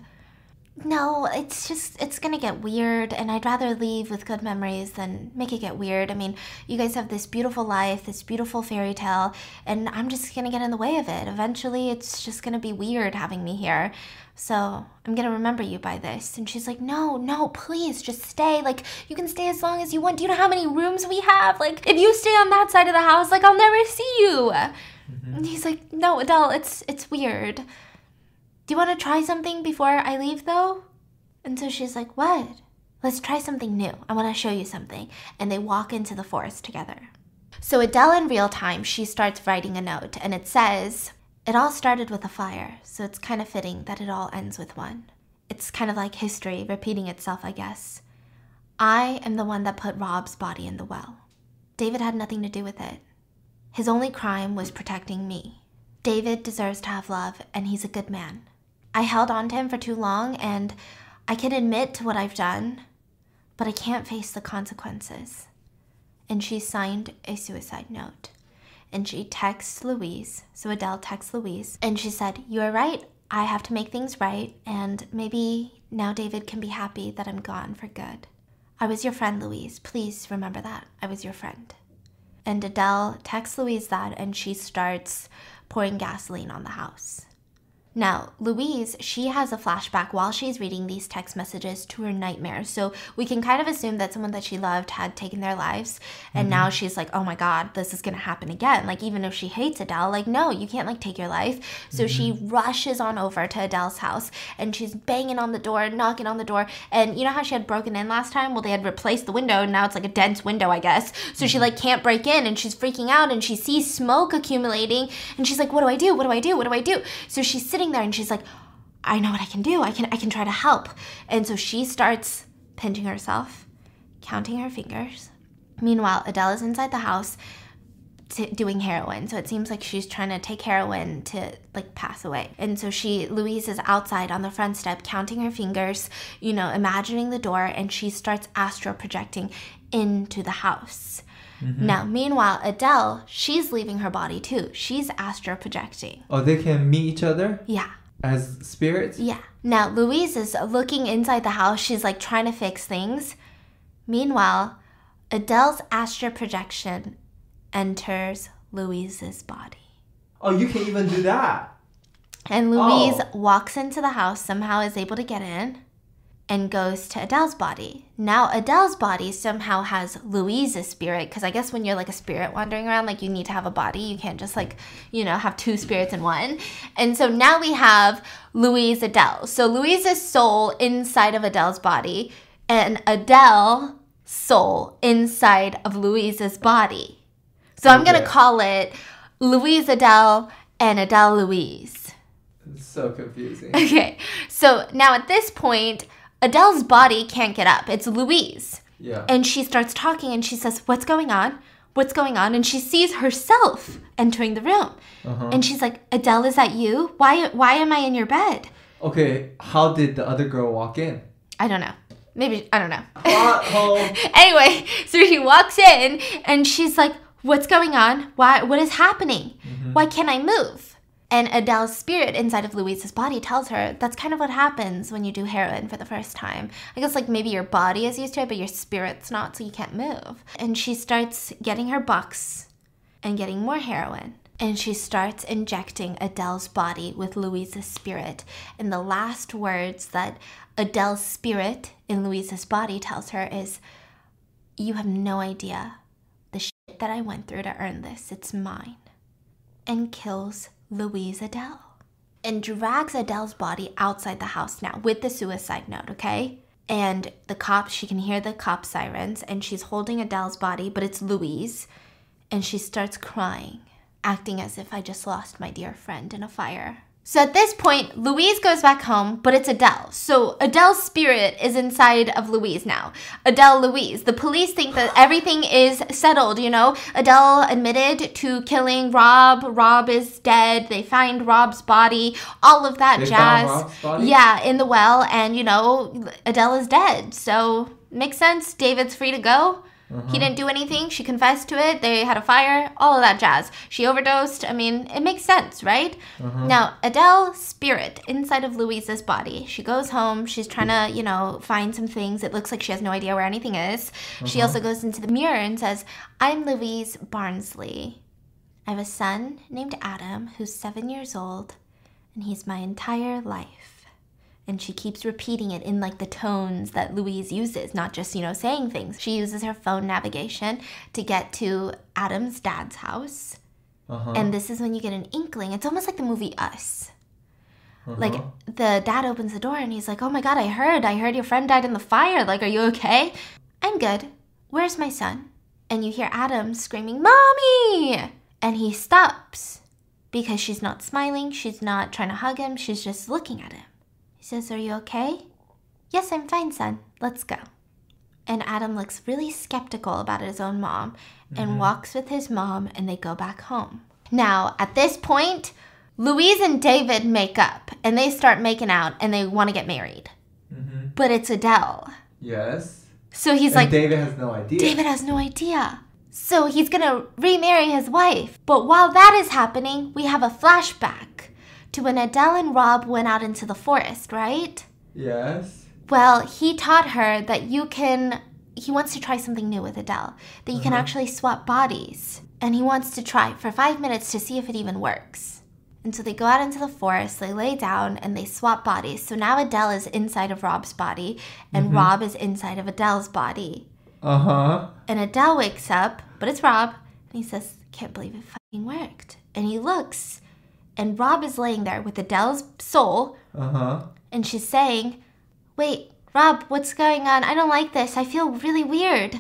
No, it's just, it's gonna get weird, and I'd rather leave with good memories than make it get weird. I mean, you guys have this beautiful life, this beautiful fairy tale, and I'm just gonna get in the way of it. Eventually, it's just gonna be weird having me here. So I'm gonna remember you by this. And she's like, No, no, please, just stay. Like, you can stay as long as you want. Do you know how many rooms we have? Like, if you stay on that side of the house, like, I'll never see you. Mm-hmm. And he's like, No, Adele, it's it's weird. Do you want to try something before I leave, though? And so she's like, What? Let's try something new. I want to show you something. And they walk into the forest together. So Adele, in real time, she starts writing a note, and it says, It all started with a fire, so it's kind of fitting that it all ends with one. It's kind of like history repeating itself, I guess. I am the one that put Rob's body in the well. David had nothing to do with it. His only crime was protecting me. David deserves to have love, and he's a good man. I held on to him for too long, and I can admit to what I've done, but I can't face the consequences. And she signed a suicide note. And she texts Louise, so Adele texts Louise, and she said, You are right. I have to make things right, and maybe now David can be happy that I'm gone for good. I was your friend, Louise. Please remember that. I was your friend. And Adele texts Louise that, and she starts pouring gasoline on the house. Now, Louise, she has a flashback while she's reading these text messages to her nightmares. So we can kind of assume that someone that she loved had taken their lives. And mm-hmm. now she's like, oh my God, this is going to happen again. Like, even if she hates Adele, like, no, you can't like take your life. So mm-hmm. she rushes on over to Adele's house and she's banging on the door, knocking on the door. And you know how she had broken in last time? Well, they had replaced the window and now it's like a dense window, I guess. So mm-hmm. she like can't break in and she's freaking out and she sees smoke accumulating and she's like, what do I do? What do I do? What do I do? So she's sitting sitting there and she's like, I know what I can do. I can I can try to help. And so she starts pinching herself, counting her fingers. Meanwhile, Adele is inside the house t- doing heroin. So it seems like she's trying to take heroin to like pass away. And so she Louise is outside on the front step counting her fingers, you know, imagining the door and she starts astral projecting into the house. Mm-hmm. Now, meanwhile, Adele, she's leaving her body too. She's astral projecting. Oh, they can meet each other? Yeah. As spirits? Yeah. Now, Louise is looking inside the house. She's like trying to fix things. Meanwhile, Adele's astral projection enters Louise's body. Oh, you can even do that. And Louise oh. walks into the house, somehow is able to get in and goes to Adele's body. Now Adele's body somehow has Louise's spirit because I guess when you're like a spirit wandering around, like you need to have a body. You can't just like, you know, have two spirits in one. And so now we have Louise Adele. So Louise's soul inside of Adele's body and Adele soul inside of Louise's body. So I'm going to call it Louise Adele and Adele Louise. It's so confusing. Okay, so now at this point, Adele's body can't get up. It's Louise. Yeah. And she starts talking and she says, What's going on? What's going on? And she sees herself entering the room. Uh-huh. And she's like, Adele, is that you? Why why am I in your bed? Okay, how did the other girl walk in? I don't know. Maybe I don't know. Anyway, so she walks in and she's like, What's going on? Why what is happening? Why can't I move? And Adele's spirit inside of Louise's body tells her that's kind of what happens when you do heroin for the first time. I guess like maybe your body is used to it, but your spirit's not, so you can't move. And she starts getting her bucks and getting more heroin. And she starts injecting Adele's body with Louise's spirit. And the last words that Adele's spirit in Louise's body tells her is, You have no idea the shit that I went through to earn this. It's mine. And kills Louise Adele. And drags Adele's body outside the house now with the suicide note, okay? And the cops, she can hear the cop sirens, and she's holding Adele's body, but it's Louise. And she starts crying, acting as if I just lost my dear friend in a fire. So at this point, Louise goes back home, but it's Adele. So Adele's spirit is inside of Louise now. Adele Louise. The police think that everything is settled, you know? Adele admitted to killing Rob. Rob is dead. They find Rob's body. All of that They jazz. found Rob's body? Yeah, in the well. And, you know, Adele is dead. So makes sense. David's free to go. Mm-hmm. He didn't do anything. She confessed to it. They had a fire, all of that jazz. She overdosed. I mean, it makes sense, right? Mm-hmm. Now, Adele, spirit inside of Louise's body. She goes home. She's trying to, you know, find some things. It looks like she has no idea where anything is. She mm-hmm. also goes into the mirror and says, I'm Louise Barnsley. I have a son named Adam who's seven years old, and he's my entire life. And she keeps repeating it in like the tones that Louise uses, not just, you know, saying things. She uses her phone navigation to get to Adam's dad's house. Uh-huh. And this is when you get an inkling. It's almost like the movie Us. uh-huh. Like the dad opens the door and he's like, "Oh my god, I heard. I heard your friend died in the fire. Like, are you okay?" "I'm good. Where's my son?" And you hear Adam screaming, "Mommy!" And he stops because she's not smiling, she's not trying to hug him, she's just looking at him. He says, "Are you okay?" "Yes, I'm fine, son. Let's go." And Adam looks really skeptical about his own mom and walks with his mom and they go back home. Now, at this point, Louise and David make up and they start making out and they want to get married. Mm-hmm. But it's Adele. Yes. So he's and like, David has no idea. David has no idea. So he's gonna remarry his wife. But while that is happening, we have a flashback to when Adele and Rob went out into the forest, right? Yes. Well, he taught her that you can. He wants to try something new with Adele, that you can Uh-huh. actually swap bodies. And he wants to try for five minutes to see if it even works. And so they go out into the forest, they lay down, and they swap bodies. So now Adele is inside of Rob's body, and Rob is inside of Adele's body. Uh-huh. And Adele wakes up, but it's Rob, and he says, Can't believe it fucking worked. And he looks, and Rob is laying there with Adele's soul, Uh-huh. and she's saying, Wait, Rob, what's going on? I don't like this. I feel really weird.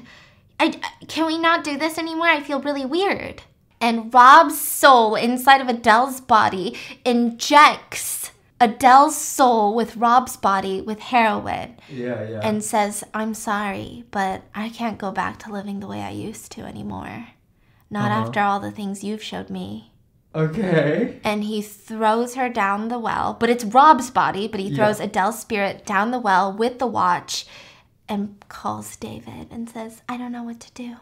I, can we not do this anymore? I feel really weird. And Rob's soul inside of Adele's body injects Adele's soul with Rob's body with heroin Yeah, yeah. and says, I'm sorry, but I can't go back to living the way I used to anymore. Not Uh-huh. after all the things you've showed me. Okay. And he throws her down the well, but it's Rob's body, but he Yeah. throws Adele's spirit down the well with the watch and calls David and says, I don't know what to do.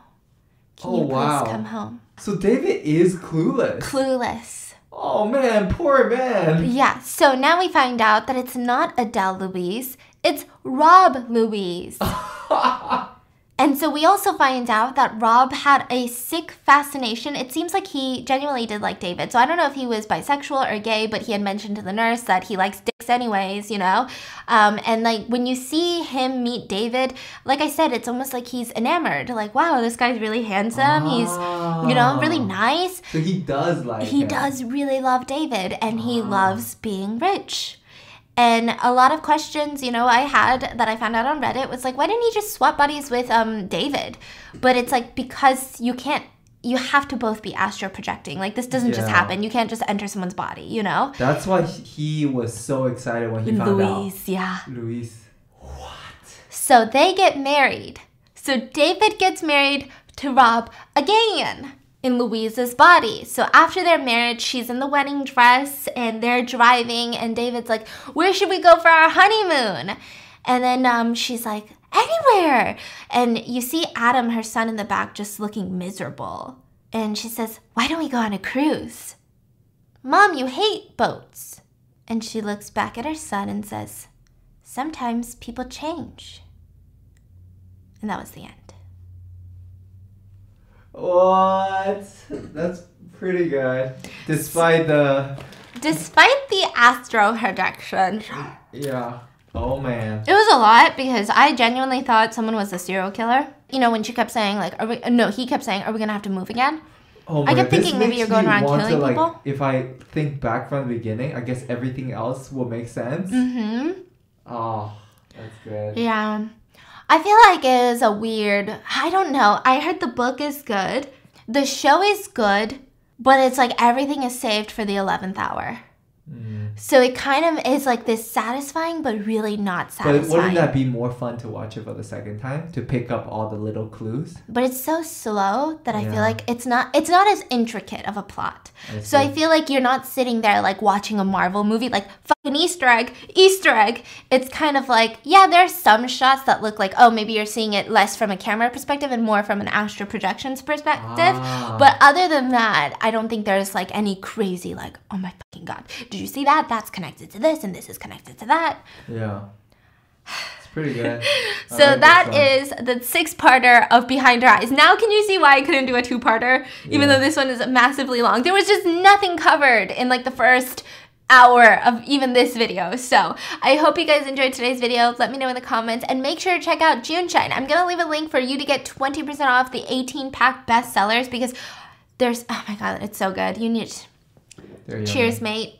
Can Oh, you please wow. come home? So David is clueless. Clueless. oh man, poor man. Yeah, so now we find out that it's not Adele Louise, it's Rob Louise. And so we also find out that Rob had a sick fascination. It seems like he genuinely did like David. So I don't know if he was bisexual or gay, but he had mentioned to the nurse that he likes dicks anyways, you know? Um, and like when you see him meet David, like I said, it's almost like he's enamored. Like, wow, this guy's really handsome. He's, you know, really Ah. nice. So he does like He him. does really love David and he loves being rich. And a lot of questions, you know, I had that I found out on Reddit was like, why didn't he just swap bodies with um David? But it's like because you can't you have to both be astral projecting. Like this doesn't just happen. You can't just enter someone's body, you know? That's why he was so excited when he found Louise, yeah. Luis. What? So they get married. So David gets married to Rob again in Louise's body. So after their marriage, she's in the wedding dress and they're driving, and David's like, Where should we go for our honeymoon? And then um, she's like, Anywhere. And you see Adam, her son, in the back just looking miserable. And she says, Why don't we go on a cruise? Mom, you hate boats. And she looks back at her son and says, Sometimes people change. And that was the end. What? That's pretty good. Despite the Despite the astro projection, yeah. Oh man. it was a lot because I genuinely thought someone was a serial killer. You know, when she kept saying like, "Are we?" No, he kept saying, "Are we gonna have to move again?" Oh I my kept God, this thinking maybe makes you're going around want killing to, like, people. If I think back from the beginning, I guess everything else will make sense. Mm-hmm. Oh, that's good. Yeah, I feel like it is a weird. I don't know. I heard the book is good, the show is good, but it's like everything is saved for the eleventh hour. Mm. So it kind of is like this satisfying, but really not satisfying. But wouldn't that be more fun to watch it for the second time to pick up all the little clues? but it's so slow that I Yeah. feel like it's not it's not as intricate of a plot. I So I feel like you're not sitting there like watching a Marvel movie like fucking Easter egg, Easter egg. It's kind of like yeah, there are some shots that look like oh maybe you're seeing it less from a camera perspective and more from an astral projections perspective. Ah. But other than that, I don't think there's like any crazy like oh my fucking god, did you see that? That's connected to this and this is connected to that. Yeah. It's pretty good. So like that is the six-parter of Behind Her Eyes. Now, can you see why I couldn't do a two-parter, even Yeah. though this one is massively long? There was just nothing covered in like the first hour of even this video. So I hope you guys enjoyed today's video. Let me know in the comments and make sure to check out JuneShine. I'm gonna leave a link for you to get 20% off the 18-pack bestsellers because there's oh my god, it's so good. You need cheers, mate,